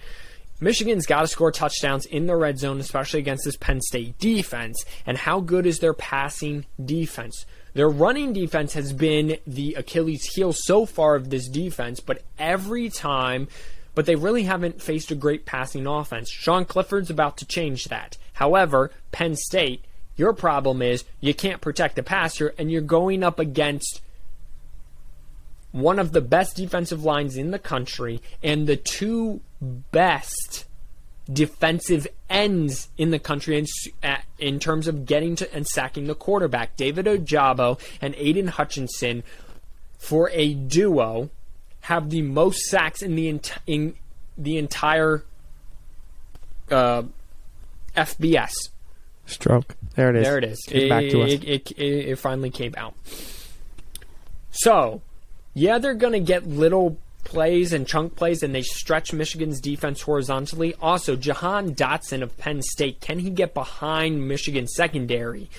Michigan's got to score touchdowns in the red zone, especially against this Penn State defense. And how good is their passing defense? Their running defense has been the Achilles heel so far of this defense, but every time, but they really haven't faced a great passing offense. Sean Clifford's about to change that. However, Penn State, your problem is you can't protect the passer, and you're going up against one of the best defensive lines in the country and the two best defensive ends in the country in, in terms of getting to and sacking the quarterback. David Ojabo and Aidan Hutchinson, for a duo, have the most sacks in the ent- in the entire uh, FBS. Stroke. There it is. There it is. Came back to us. It, it, it, it finally came out. So, yeah, they're going to get little plays and chunk plays, and they stretch Michigan's defense horizontally. Also, Jahan Dotson of Penn State, can he get behind Michigan's secondary?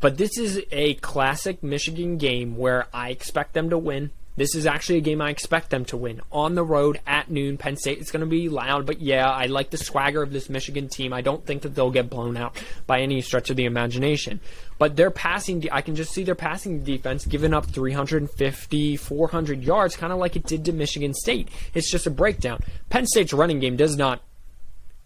But this is a classic Michigan game where I expect them to win. This is actually a game I expect them to win. On the road at noon, Penn State is going to be loud, but yeah, I like the swagger of this Michigan team. I don't think that they'll get blown out by any stretch of the imagination. But their passing, I can just see their passing defense giving up 350, 400 yards, kind of like it did to Michigan State. It's just a breakdown. Penn State's running game does not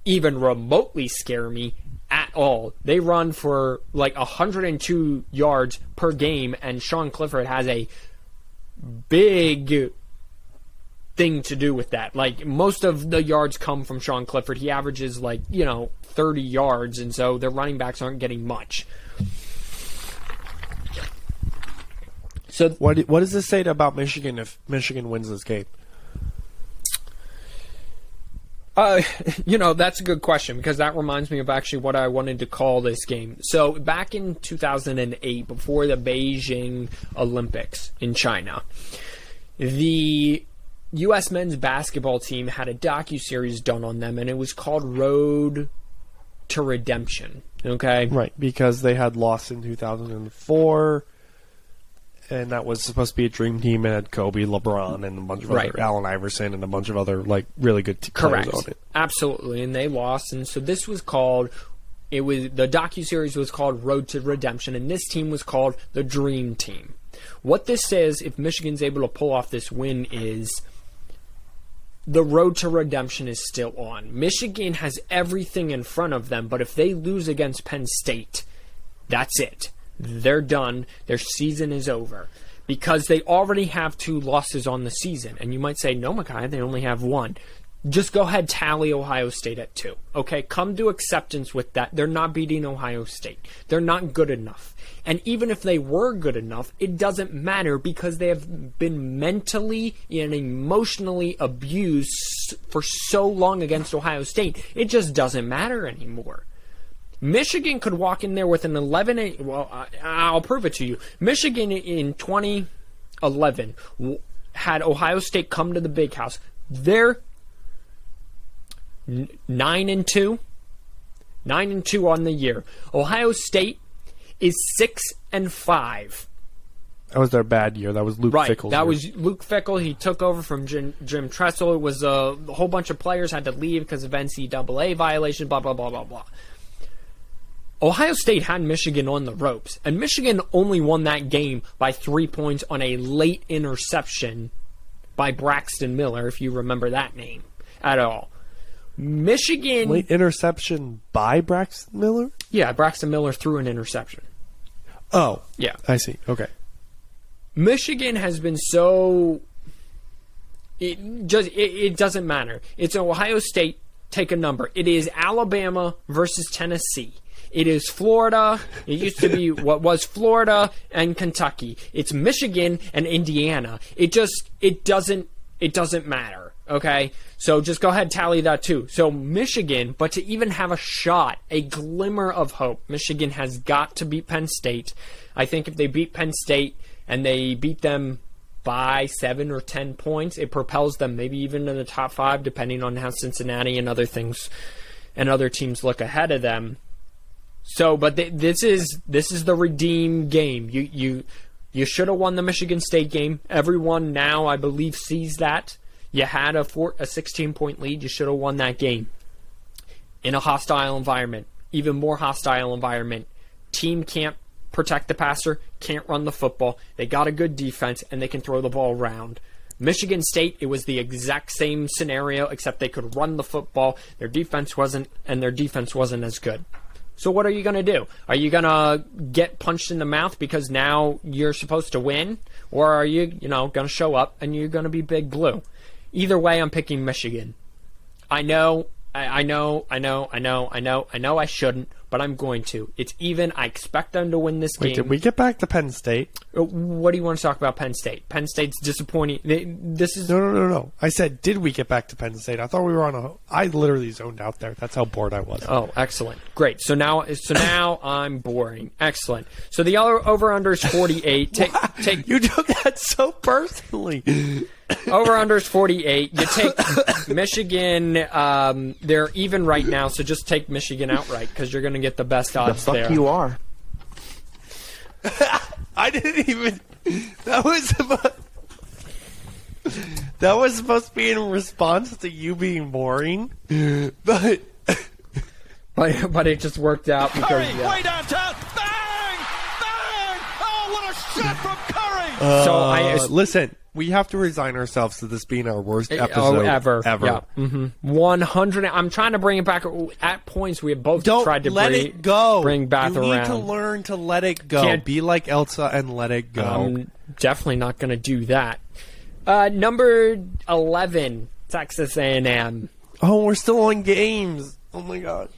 even remotely scare me at all. They run for like 102 yards per game, and Sean Clifford has a big thing to do with that. Like most of the yards come from Sean Clifford. He averages like, you know, 30 yards and so their running backs aren't getting much. So What what does this say about Michigan if Michigan wins this game? Uh, you know, that's a good question because that reminds me of actually what I wanted to call this game. So, back in 2008, before the Beijing Olympics in China, the U.S. men's basketball team had a docu series done on them, and it was called Road to Redemption. Okay, Right, because they had lost in 2004, and that was supposed to be a dream team and had Kobe, LeBron, and a bunch of Right. other Allen Iverson and a bunch of other like really good t- Correct. players on it. Absolutely, and they lost, and so this was called. It was the docu series was called Road to Redemption, and this team was called the Dream Team. What this says, if Michigan's able to pull off this win, is the road to redemption is still on. Michigan has everything in front of them, but if they lose against Penn State, that's it. They're done. Their season is over. Because they already have two losses on the season. And you might say, no, Makai, they only have one. Just go ahead, tally Ohio State at two. Okay, come to acceptance with that. They're not beating Ohio State. They're not good enough. And even if they were good enough, it doesn't matter because they have been mentally and emotionally abused for so long against Ohio State. It just doesn't matter anymore. Michigan could walk in there with an 11. and- Well, I, I'll prove it to you. Michigan in 2011 w- had Ohio State come to the Big House. They're nine and two, nine and two on the year. Ohio State is six and five. That was their bad year. That was Luke Right. Fickell's that year. was Luke Fickell. He took over from Jim, Jim Tressel. It was uh, a whole bunch of players had to leave because of NCAA violation. Blah blah blah blah blah. Ohio State had Michigan on the ropes, and Michigan only won that game by three points on a late interception by Braxton Miller, if you remember that name at all. Michigan, late interception by Braxton Miller. yeah, Braxton Miller threw an interception. Oh, Yeah, I see. Okay. Michigan has been so. It just it, it doesn't matter. It's Ohio State. Take a number. It is Alabama versus Tennessee. It is Florida. It used to be what was Florida and Kentucky. It's Michigan and Indiana. It just it doesn't it doesn't matter. Okay, so just go ahead tally that too. So Michigan, but to even have a shot, a glimmer of hope, Michigan has got to beat Penn State. I think if they beat Penn State and they beat them by seven or ten points, it propels them maybe even in the top five, depending on how Cincinnati and other things and other teams look ahead of them. So, but th- this is this is the redeem game. You you you should have won the Michigan State game. Everyone now, I believe, sees that. You had a four, a 16 point lead. You should have won that game in a hostile environment, even more hostile environment. Team can't protect the passer, can't run the football. They got a good defense and they can throw the ball around. Michigan State, it was the exact same scenario, except they could run the football. Their defense wasn't, and their defense wasn't as good. So what are you going to do? Are you going to get punched in the mouth because now you're supposed to win, or are you, you know, going to show up and you're going to be big blue? Either way, I'm picking Michigan. I know, I, I know, I know, I know, I know, I know I shouldn't, but I'm going to. It's even. I expect them to win this Wait, game. did we get back to Penn State? Uh, What do you want to talk about Penn State? Penn State's disappointing. They, this is No, no, no, no. I said, did we get back to Penn State? I thought we were on a. I literally zoned out there. That's how bored I was. Oh, excellent. Great. So now so now I'm boring. Excellent. So the over under is 48. Take take You took that so personally. Over under is 48. You take Michigan um, they're even right now, so just take Michigan outright cuz you're going to get the best odds there. You are. I didn't even. That was supposed. That was supposed to be in response to you being boring, but But but it just worked out because yeah. way downtown. Bang! Bang! Oh, what a shot from Curry! so I uh, listen. We have to resign ourselves to this being our worst oh, episode ever Ever. Yeah. hmm 100 I'm trying to bring it back at points we have both Don't tried to let bring, it go. bring back you around. need to learn to let it go. Can't- Be like Elsa and let it go. I'm definitely not going to do that. Uh, number eleven, Texas A&M, oh, we're still on games. Oh my god.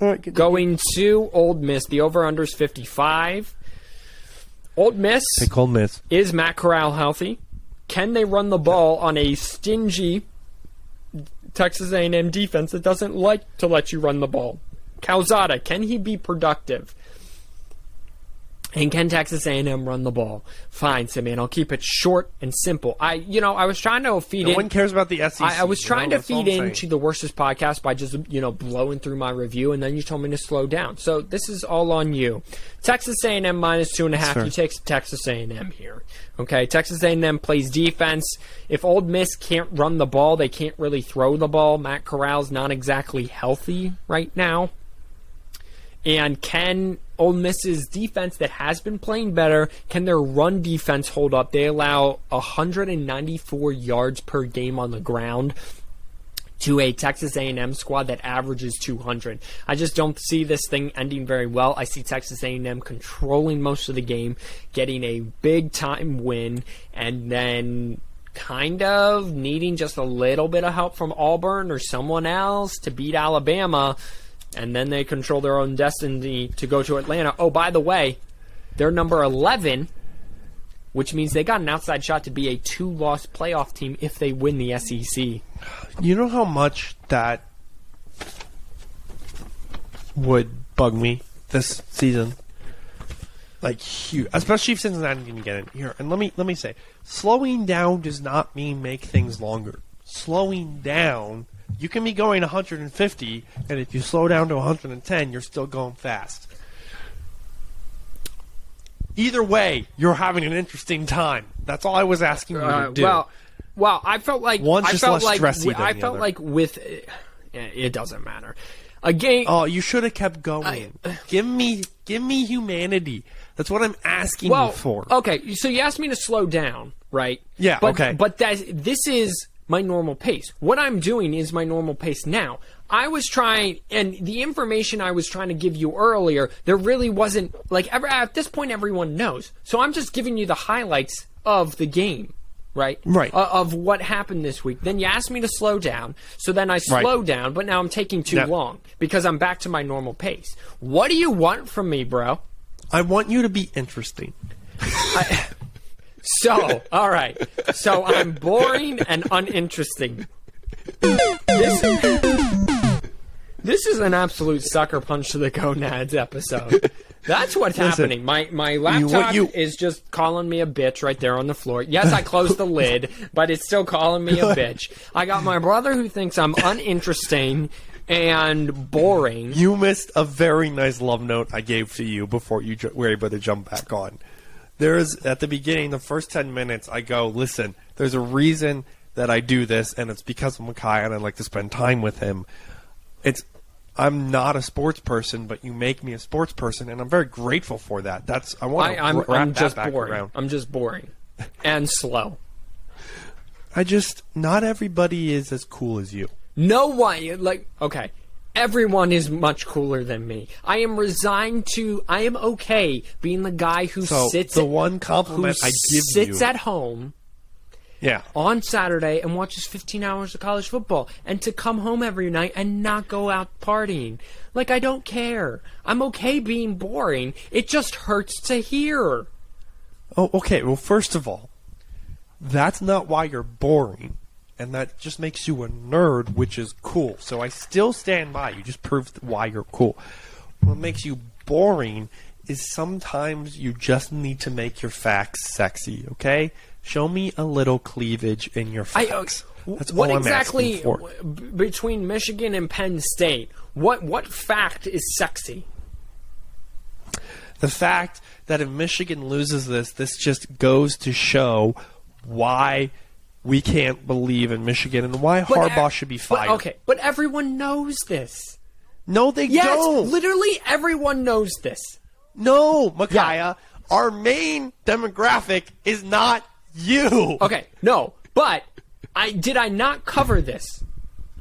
All right, continue. going to Old Miss. The over/under is fifty-five. Old Miss Ole Miss. is Matt Corral healthy? Can they run the ball on a stingy Texas A&M defense that doesn't like to let you run the ball? Calzada, can he be productive? And can Texas A&M run the ball? Fine, Simeon. I'll keep it short and simple. I, you know, I was trying to feed No in. one cares about the SEC. I, I was trying to feed into the worstest podcast by just you know blowing through my review, and then you told me to slow down. So this is all on you. Texas A&M minus two and a half. Sure. You take Texas A&M here. Okay, Texas A&M plays defense. If Old Miss can't run the ball, they can't really throw the ball. Matt Corral's not exactly healthy right now. And can Ole Miss's defense that has been playing better, can their run defense hold up? They allow 194 yards per game on the ground to a Texas A&M squad that averages 200. I just don't see this thing ending very well. I see Texas A&M controlling most of the game, getting a big time win, and then kind of needing just a little bit of help from Auburn or someone else to beat Alabama, and then they control their own destiny to go to Atlanta. Oh, by the way, they're number 11 which means they got an outside shot to be a two-loss playoff team if they win the SEC. You know how much that would bug me this season? Like huge, especially if Cincinnati didn't get in here. And let me let me say, slowing down does not mean make things longer. Slowing down, you can be going 150, and if you slow down to 110, you're still going fast. Either way, you're having an interesting time. That's all I was asking you Uh, to do. well, well, I felt like One's I felt less like than I felt other. like with eh, it doesn't matter. A game. Oh, you should have kept going. give me, give me humanity. That's what I'm asking well, you for. okay. So you asked me to slow down, right? Yeah, But, okay. But that this is my normal pace. What I'm doing is my normal pace now. I was trying, and the information I was trying to give you earlier, there really wasn't like ever at this point. Everyone knows, so I'm just giving you the highlights of the game, right? Right. Uh, of what happened this week. Then you asked me to slow down, so then I Right. slowed down, but now I'm taking too Yeah. long because I'm back to my normal pace. What do you want from me, bro? I want you to be interesting. So, all right. So I'm boring and uninteresting. This, this is an absolute sucker punch to the gonads episode. That's what's happening. My my laptop you- is just calling me a bitch right there on the floor. Yes, I closed the lid, but it's still calling me a bitch. I got my brother who thinks I'm uninteresting and boring. You missed a very nice love note I gave to you before you were able to jump back on. There's at the beginning, the first ten minutes, I go, listen. There's a reason that I do this, and it's because of Makai, and I like to spend time with him. It's I'm not a sports person, but you make me a sports person, and I'm very grateful for that. That's I want I, to I'm, wrap I'm that just back boring. around. I'm just boring and slow. I just not everybody is as cool as you. No one, like, okay, everyone is much cooler than me. I am resigned to, I am okay being the guy who So sits the at, one compliment I give sits you, at home Yeah. on Saturday and watches 15 hours of college football and to come home every night and not go out partying. Like, I don't care. I'm okay being boring. It just hurts to hear. Oh, okay. Well, first of all, that's not why you're boring, and that just makes you a nerd, which is cool. So I still stand by. You just proved why you're cool. What makes you boring is sometimes you just need to make your facts sexy. Okay, show me a little cleavage in your I, facts. uh, That's what exactly between Michigan and Penn State? What what fact is sexy? the fact that if Michigan loses this, this just goes to show why we can't believe in Michigan and why But Harbaugh should be but- fired. okay, but everyone knows this. No, they Yes, don't. literally everyone knows this. no, Micaiah. Our main demographic is not you. Okay, no, but I did I not cover this?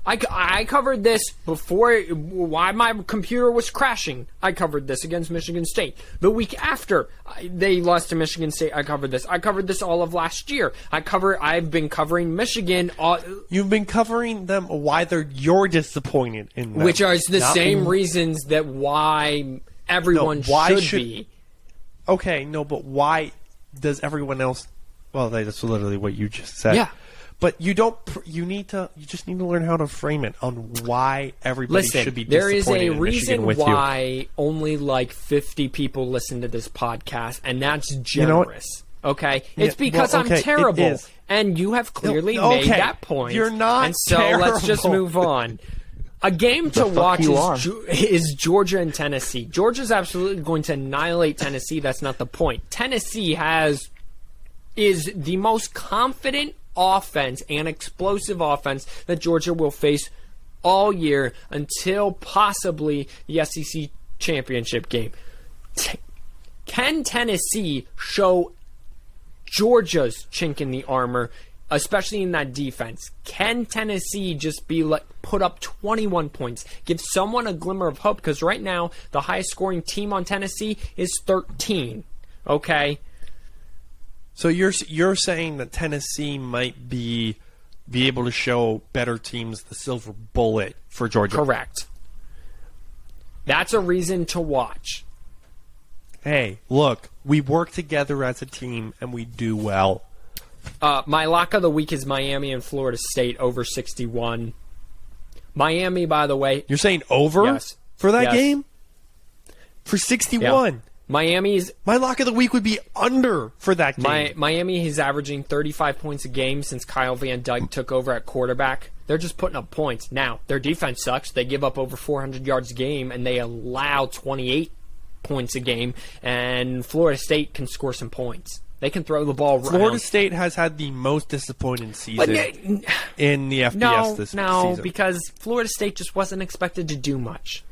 I, I covered this before why my computer was crashing. I covered this against Michigan State. The week after I, they lost to Michigan State, I covered this. I covered this all of last year. I cover I've been covering Michigan all, You've been covering them why they're you're disappointed in them. which are the Not- same reasons that why everyone No, why should, should- be. Okay, no, but why does everyone else? Well, that's literally what you just said. Yeah. But you don't. You need to. You just need to learn how to frame it on why everybody Listen, should be there is disappointed a in Michigan reason with you. why only like 50 people listen to this podcast, and that's know what? generous. Okay, Yeah, it's because well, I'm terrible, is. and you have clearly No, made that point. you're not and so let's just move on. A game to watch is, is Georgia and Tennessee. Georgia's absolutely going to annihilate Tennessee. That's not the point. Tennessee has is the most confident offense and explosive offense that Georgia will face all year until possibly the SEC championship game. T- can Tennessee show Georgia's chink in the armor, especially in that defense? Can Tennessee just be like put up 21 points, give someone a glimmer of hope? Because right now the highest scoring team on Tennessee is 13. Okay, So you're you're saying that Tennessee might be be able to show better teams the silver bullet for Georgia. correct. That's a reason to watch. Hey, look, we work together as a team and we do well. Uh, my lock of the week is Miami and Florida State over 61. Miami, by the way, You're saying over Yes. for that Yes. game for 61. Miami's My lock of the week would be under for that game. My, Miami is averaging 35 points a game since Kyle Van Dyke took over at quarterback. They're just putting up points. Now, their defense sucks. They give up over 400 yards a game, and they allow 28 points a game. And Florida State can score some points. They can throw the ball Florida around. State has had the most disappointing season n- in the FBS no, this no, season. No, because Florida State just wasn't expected to do much.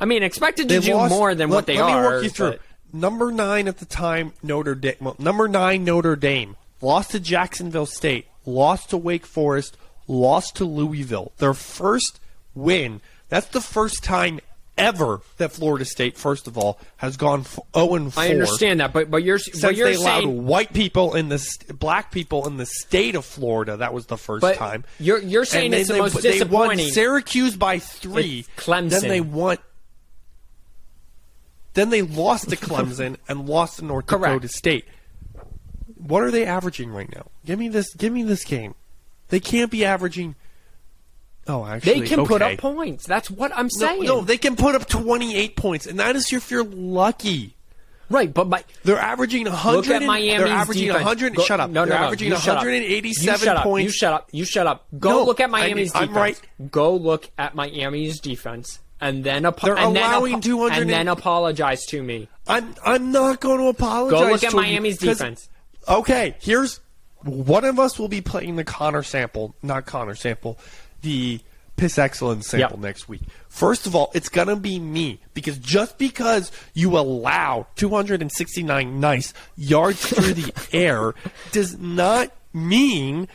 I mean, expected to do lost- more than let, what they let are. me walk you through. but- Number nine at the time, Notre Dame. Well, number nine, Notre Dame lost to Jacksonville State, lost to Wake Forest, lost to Louisville. Their first win. That's the first time ever that Florida State, first of all, has gone 0 and 4. I understand that, but but you're Since but you're they allowed saying white people in the black people in the state of Florida, that was the first But time. you're- you're saying And it's the they, most they won. Syracuse by three. It's Clemson. Then they won. Then they lost to Clemson and lost to North Dakota State. What are they averaging right now? Give me this. Give me this game. They can't be averaging. Oh, actually, they can put up points. That's what I'm saying. no, they can put up 28 points, and that is if you're lucky. right, but my They're averaging 100. look at and- Miami's They're averaging defense. 100. Go- shut up. No, no, they're no. averaging you 187 shut up. points. You shut up. You shut up. Go No, look at I Miami's mean, I'm right. Go look at Miami's defense, and then apo- They're and then allowing apo- 200 and then apologize to me. I'm I'm not going to apologize. Go look at Miami's you defense. Okay, here's one of us will be playing the Connor sample, not Connor sample, the Piss Excellence sample Yep. next week. First of all, it's gonna be me because just because you allow 269 nice yards through the air does not mean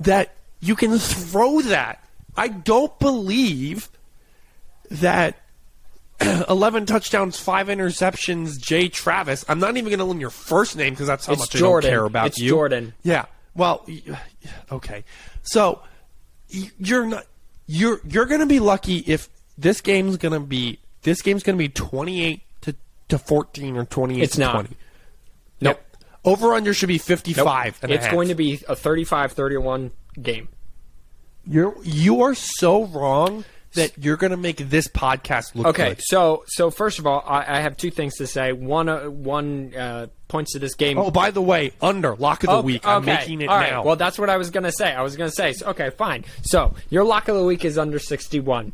that you can throw that. I don't believe that 11 touchdowns, five interceptions, Jay Travis. I'm not even going to learn your first name because that's how It's much I don't care about It's you. Jordan. Yeah. Well, okay. So you're not you're you're going to be lucky if this game's going to be this game's going to be 28 to to 14 or 28 It's to not. 20. Nope. Over under should be Nope. 55 and a It's going to be a 35-31 game. You're you are so wrong that you're going to make this podcast look Okay, good. so so first of all, I, I have two things to say. One, uh, one uh, points to this game. Oh, by the way, under lock of the Okay, week. I'm okay, making it all right. now. Well, that's what I was gonna say. I was gonna say. so- okay, fine. So your lock of the week is under sixty-one.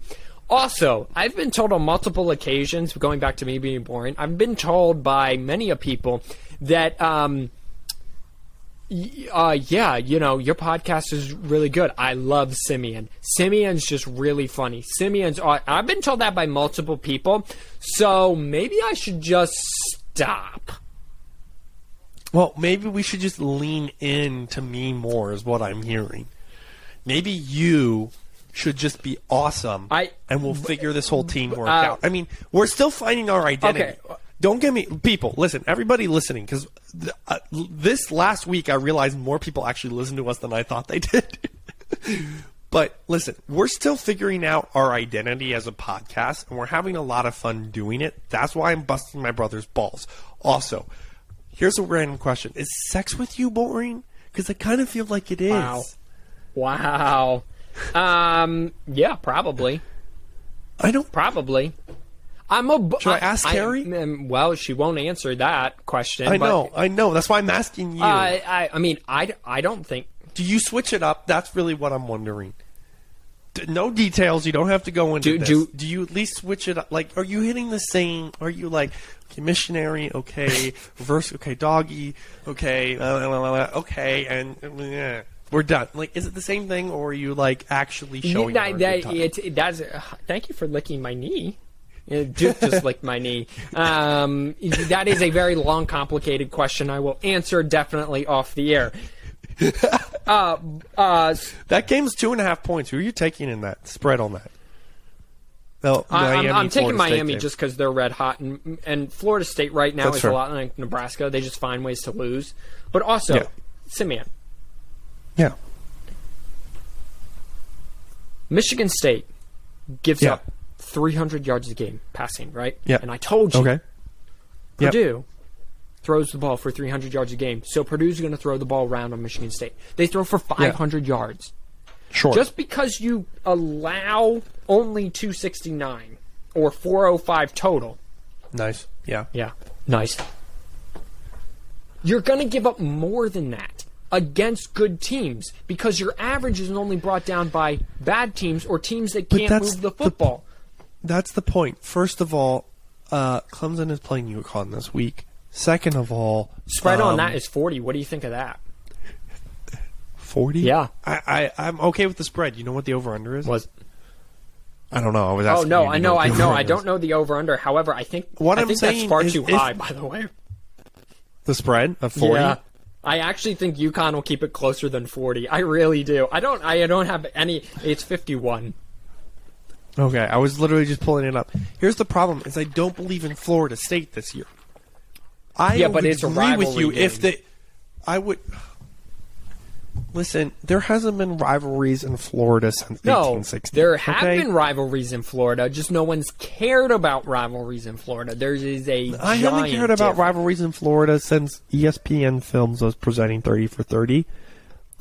Also, I've been told on multiple occasions, going back to me being boring, I've been told by many of people that, um, uh, yeah, you know, your podcast is really good. I love Simeon. Simeon's just really funny. Simeon's, I've been told that by multiple people. So maybe I should just stop. Well, maybe we should just lean in to me more, is what I'm hearing. Maybe you should just be awesome, I- and we'll figure this whole teamwork uh, out. I mean, we're still finding our identity. Okay. Don't get me, people. Listen, everybody listening, because th- uh, this last week I realized more people actually listen to us than I thought they did. but listen, we're still figuring out our identity as a podcast, and we're having a lot of fun doing it. That's why I'm busting my brother's balls. Also, here's a random question: Is sex with you boring? Because I kind of feel like it is. Wow. Wow. Um. Yeah. Probably. I don't. Probably. I'm a. bu- Should I ask Carrie? um, well, she won't answer that question. I but, know. I know. That's why I'm asking you. I, I. I mean, I. I don't think. Do you switch it up? That's really what I'm wondering. D- no details. You don't have to go into Do- this. do- do you at least switch it up? Like, are you hitting the same? Are you like, okay, missionary, okay, reverse, okay, doggy, okay, okay, and uh, we're done. Like, is it the same thing, or are you like actually showing? that, that, it's, it, that's. Uh, thank you for licking my knee. Just, just licked my knee. Um, that is a very long, complicated question. I will answer definitely off the air. Uh, uh, that game's two and a half points. Who are you taking in that spread on that? No, I, I'm, I'm taking Miami just because they're red hot, and, and Florida State right now That's is fair. a lot like Nebraska. They just find ways to lose. But also, Yeah. Simeon, yeah. Michigan State gives Yeah. up 300 yards a game passing, right? Yeah. And I told you, Okay. Yep. Purdue throws the ball for 300 yards a game, so Purdue's going to throw the ball around on Michigan State. They throw for 500 yards. Sure. Just because you allow only 269 or 405 total, nice. Yeah. Yeah. Nice. You're going to give up more than that against good teams because your average is only brought down by bad teams or teams that can't move the- football. That's the point. First of all, uh, Clemson is playing UConn this week. Second of all, Spread on um, that is 40. What do you think of that? forty. Yeah. I, I I'm okay with the spread. You know what the over under is? Was I don't know. I was Oh no, I know, I know. I don't is. know the over under. However, I think What I I'm think that's far is too high by the way. the spread of forty. Yeah. I actually think UConn will keep it closer than 40. I really do. I don't I don't have any it's 51. Okay, I was literally just pulling it up. Here's the problem: is I don't believe in Florida State this year. I Yeah, but would it's agree with you if game. they. I would. Listen, there hasn't been rivalries in Florida since No, 1860. there have okay? been rivalries in Florida. Just no one's cared about rivalries in Florida. There is a I haven't cared about difference. rivalries in Florida since ESPN Films was presenting 30 for 30.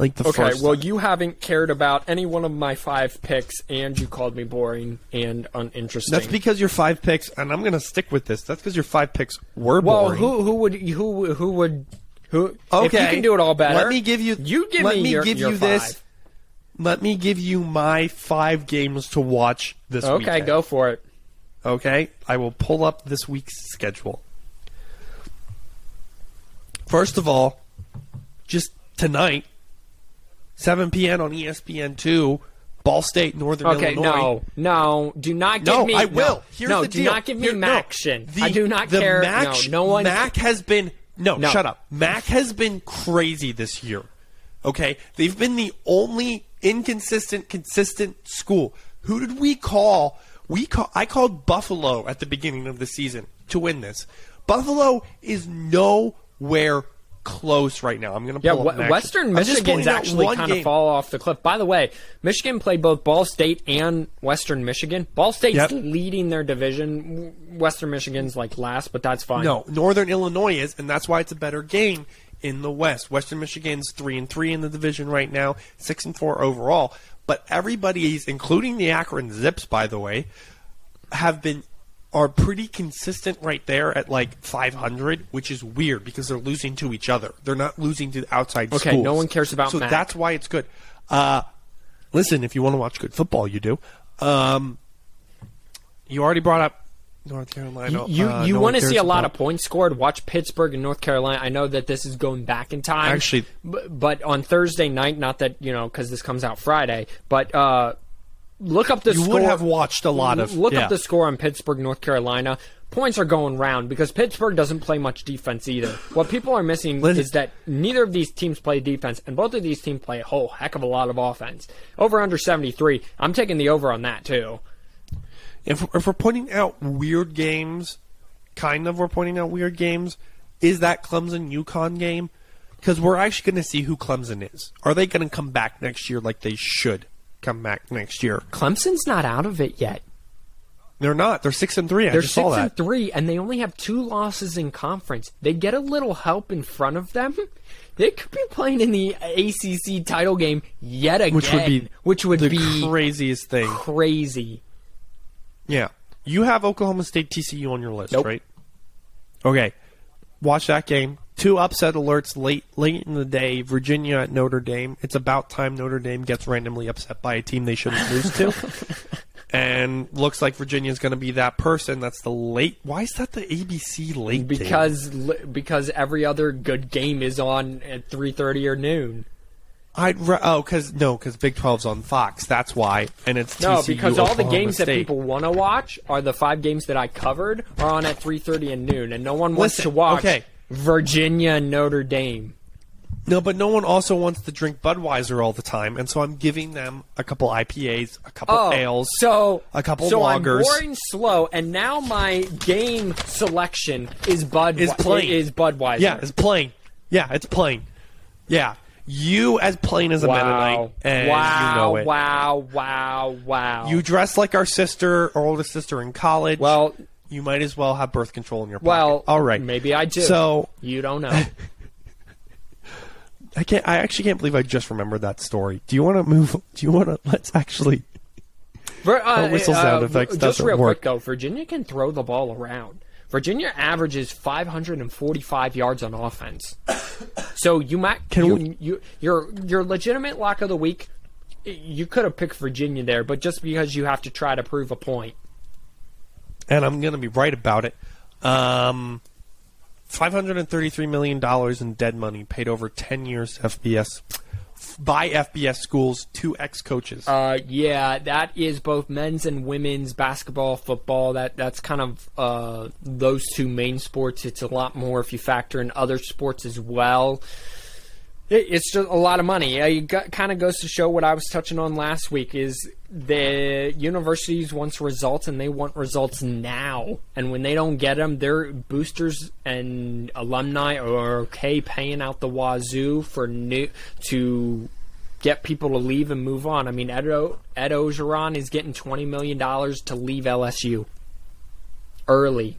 Like the Okay, first well, time. you haven't cared about any one of my five picks, and you called me boring and uninteresting. That's because your five picks, and I'm going to stick with this. That's because your five picks were well, boring. Well, who who would who who would who? Okay, if you can do it all better, Let me give you. You give let me, me your, give your you this. Let me give you my five games to watch this week. Okay, weekend. go for it. Okay, I will pull up this week's schedule. First of all, just tonight, 7 p.m. on E ESPN two, Ball State Northern Okay, Illinois. no, no, do not give No, me. I will. No, Here's no the do deal. not give me Here- no. The- I do not the care. MAC, no, no one. MAC has been no, No. Shut up. MAC has been crazy this year. Okay, they've been the only inconsistent, consistent school. Who did we call? We call. I called Buffalo at the beginning of the season to win this. Buffalo is nowhere close right now. I'm going to Yeah, pull up we- matches. Western Michigan's actually kind of fall off the cliff. By the way, Michigan played both Ball State and Western Michigan. Ball State's Yep. leading their division. Western Michigan's like last, but that's fine. No, Northern Illinois is, and that's why it's a better game in the West. Western Michigan's three and three in the division right now, six and four overall. But everybody's, including the Akron Zips, by the way, have been are pretty consistent right there at like 500, which is weird because they're losing to each other. They're not losing to outside Okay, schools. no one cares about So MAC. that's why it's good. Uh, listen, if you want to watch good football, you do. Um, you already brought up North Carolina. You Uh, you no want to see a lot about- of points scored? Watch Pittsburgh and North Carolina. I know that this is going back in time. Actually- but, but on Thursday night, not that you know because this comes out Friday, but uh, look up the You score. would have watched a lot of- look yeah. up the score on Pittsburgh North Carolina. Points are going round because Pittsburgh doesn't play much defense either. What people are missing Listen- is that neither of these teams play defense, and both of these teams play a whole heck of a lot of offense. Over under seventy three. I'm taking the over on that too. if, if we're pointing out weird games, kind of we're pointing out weird games, is that Clemson UConn game? Because we're actually going to see who Clemson is. Are they going to come back next year like they should come back next year? Clemson's not out of it yet. They're not. They're six and three. I They're six and three, and they only have two losses in conference. They get a little help in front of them. They could be playing in the ACC title game yet again, Which would be which would the be craziest thing. crazy. Yeah. You have Oklahoma State TCU on your list, Nope. right? Okay. Watch that game. Two upset alerts late late in the day. Virginia at Notre Dame. It's about time Notre Dame gets randomly upset by a team they shouldn't lose to. And looks like Virginia's going to be that person. That's the late. Why is that the ABC late? Because because every other good game is on at three thirty or noon. I'd re- oh because no because Big 12's on Fox. That's why. And it's No, TCU, because all the games that people want to watch are the five games that I covered are on at three thirty and noon, and no one wants Listen, to watch okay. Virginia Notre Dame. No, but no one also wants to drink Budweiser all the time, and so I'm giving them a couple IPAs, a couple oh, ales, Oh, So a couple so lagers. I'm boring slow, and now my game selection is Bud Is plain. is Budweiser. Yeah, it's plain. Yeah, it's plain. Yeah, you as plain as a Mennonite, wow, and wow, you know it. wow, wow, wow. You dress like our sister or older sister in college. Well- you might as well have birth control in your pocket. well, all right, maybe I do. So you don't know. I can't. I actually can't believe I just remembered that story. Do you want to move? Do you want to? Let's actually. Vir- uh, whistle sound effects Just doesn't real work. quick though, Virginia can throw the ball around. Virginia averages 545 yards on offense. So you might Can you, we- you your your legitimate lock of the week. You could have picked Virginia there, but just because you have to try to prove a point. And I'm going to be right about it. Um, five hundred and thirty-three million dollars in dead money paid over ten years to FBS by FBS schools to ex-coaches. Uh, yeah, that is both men's and women's basketball, football. That that's kind of uh, those two main sports. It's a lot more if you factor in other sports as well. It, it's just a lot of money. It kind of goes to show what I was touching on last week is the universities wants results and they want results now. And when they don't get them, their boosters and alumni are okay paying out the wazoo for new to get people to leave and move on. I mean, Ed, o- Ed Orgeron is getting twenty million dollars to leave LSU early.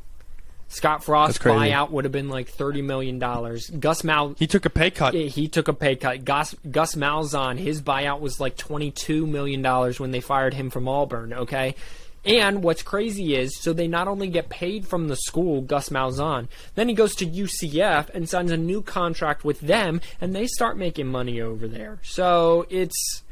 Scott Frost buyout would have been like thirty million dollars. Gus Mal he took a pay cut. he took a pay cut. Gus Gus Malzahn, his buyout was like twenty two million dollars when they fired him from Auburn. Okay, and what's crazy is so they not only get paid from the school, Gus Malzahn, then he goes to UCF and signs a new contract with them, and they start making money over there. So it's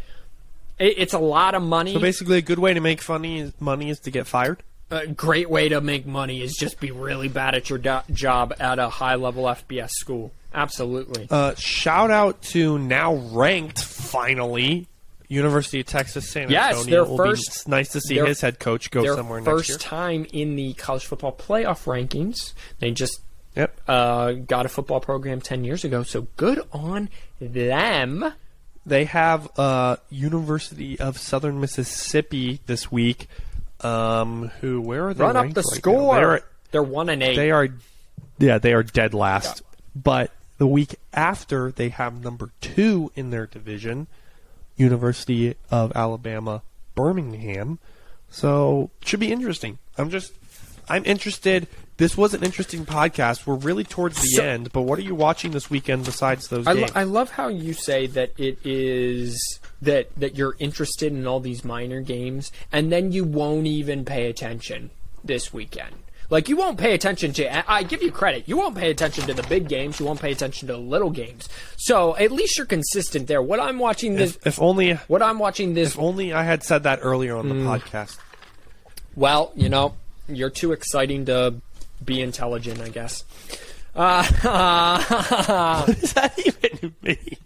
it, it's a lot of money. So basically, a good way to make funny money is to get fired. A great way to make money is just be really bad at your do- job at a high level FBS school. Absolutely. Uh, shout out to now ranked finally University of Texas San Yes, Antonio. their will first- be nice to see their- his head coach go their somewhere first next year. time in the college football playoff rankings. They just Yep. uh, got a football program ten years ago, so good on them. They have uh, University of Southern Mississippi this week. Um, who? Where are they? Run up the right score. They're, They're one and eight. they are, yeah, they are dead last. But The week after, they have number two in their division, University of Alabama Birmingham. So should be interesting. I'm just I'm interested. This was an interesting podcast. We're really towards the So- end, but what are you watching this weekend besides those I, lo- I love how you say that it is that that you're interested in all these minor games, and then you won't even pay attention this weekend. Like you won't pay attention to. I- I give you credit. You won't pay attention to the big games. You won't pay attention to the little games. So at least you're consistent there. What I'm watching this. if, if only what I'm watching this. if only I had said that earlier on the Mm. podcast. Well, you know, you're too exciting to be intelligent. I guess. Uh, What does that even mean?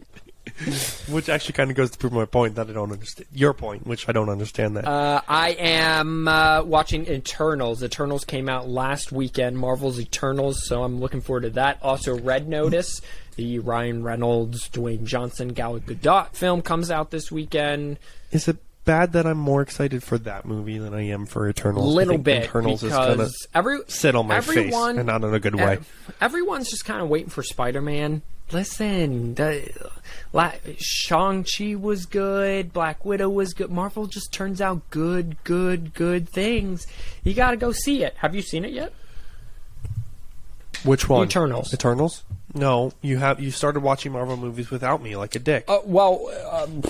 which actually kind of goes to prove my point that I don't understand your point, which I don't understand that. Uh, I am uh, watching Eternals. Eternals came out last weekend. Marvel's Eternals, so I'm looking forward to that. Also, Red Notice, the Ryan Reynolds, Dwayne Johnson, Gal Gadot film comes out this weekend. Is it bad that I'm more excited for that movie than I am for Eternals? I little bit Eternals is because every sit on my face everyone, and not in a good way. everyone's just kind of waiting for Spider-Man. Listen, the, la, Shang-Chi was good, Black Widow was good. Marvel just turns out good, good, good things. You got to go see it. Have you seen it yet? Which one? Eternals. Eternals? No, you have you started watching Marvel movies without me, like a dick. Uh, well, um,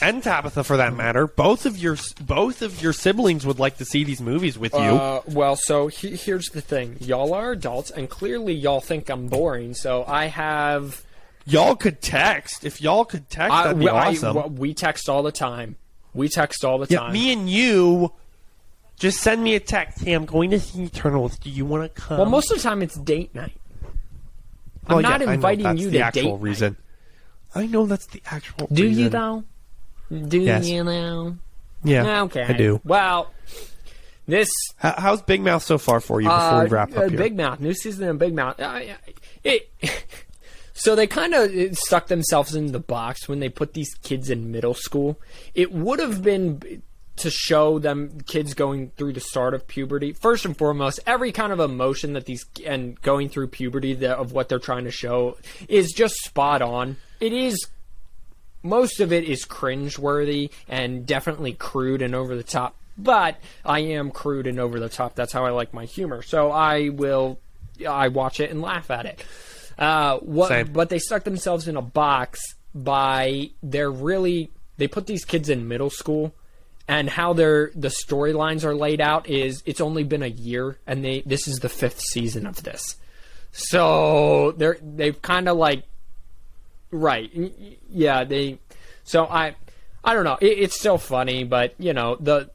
and Tabitha, for that matter. Both of your both of your siblings would like to see these movies with you. Uh, well, so he, here's the thing: y'all are adults, and clearly y'all think I'm boring. So I have. y'all could text if y'all could text. I, that'd be I- awesome. well, we text all the time. We text all the yeah, time. me and you. Just send me a text. Hey, I'm going to see Eternals. Do you want to come? well, most of the time it's date night. Well, I'm not yeah, I know inviting that's you the to actual date night. reason. I know that's the actual. Reason. Do reason. you though? Do Yes. you know? Yeah. Okay. I do. Well, this How, how's Big Mouth so far for you before uh, we wrap uh, up here? Big Mouth, new season of Big Mouth. Uh, it. So they kind of stuck themselves in the box when they put these kids in middle school. It would have been to show them kids going through the start of puberty. First and foremost, every kind of emotion that these and going through puberty that, of what they're trying to show is just spot on. It is most of it is cringeworthy and definitely crude and over the top. But I am crude and over the top. That's how I like my humor. So I will, I watch it and laugh at it. Uh, what? Same. But they stuck themselves in a box by they're really they put these kids in middle school. And how their the storylines are laid out is it's only been a year, and they this is the fifth season of this, so they're they've kind of like Right. Yeah, they. So I, I don't know. It, it's still funny, but you know the.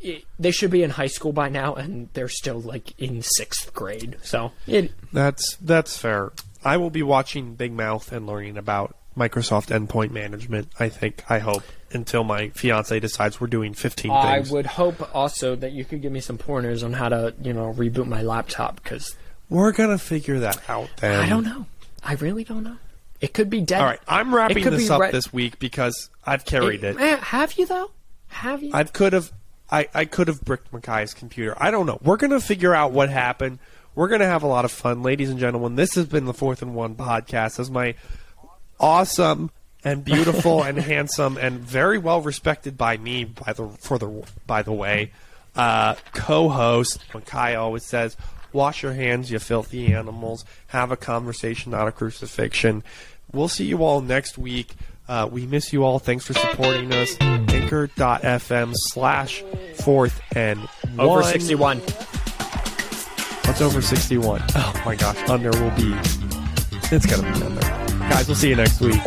It, they should be in high school by now, and they're still like in sixth grade. So it. That's that's fair. I will be watching Big Mouth and learning about Microsoft Endpoint Management. I think. I hope until my fiance decides we're doing 15 I things. would hope also that you could give me some pointers on how to, you know, reboot my laptop because We're gonna figure that out. Then I don't know. I really don't know. It could be dead. All right, I'm wrapping this up re- this week because I've carried it. Eh, have you though? Have you? I could have, I, I could have bricked Makai's computer. I don't know. We're gonna figure out what happened. We're gonna have a lot of fun, ladies and gentlemen. This has been the Fourth and One podcast. As my awesome and beautiful and handsome and very well respected by me, by the for the by the way, uh, co-host Makai always says. Wash your hands, you filthy animals. Have a conversation, not a crucifixion. We'll see you all next week. Uh, we miss you all. Thanks for supporting us. Anchor.fm slash fourth and Over sixty-one. What's over 61? Oh my gosh. Under will be. It's going to be under. Guys, we'll see you next week.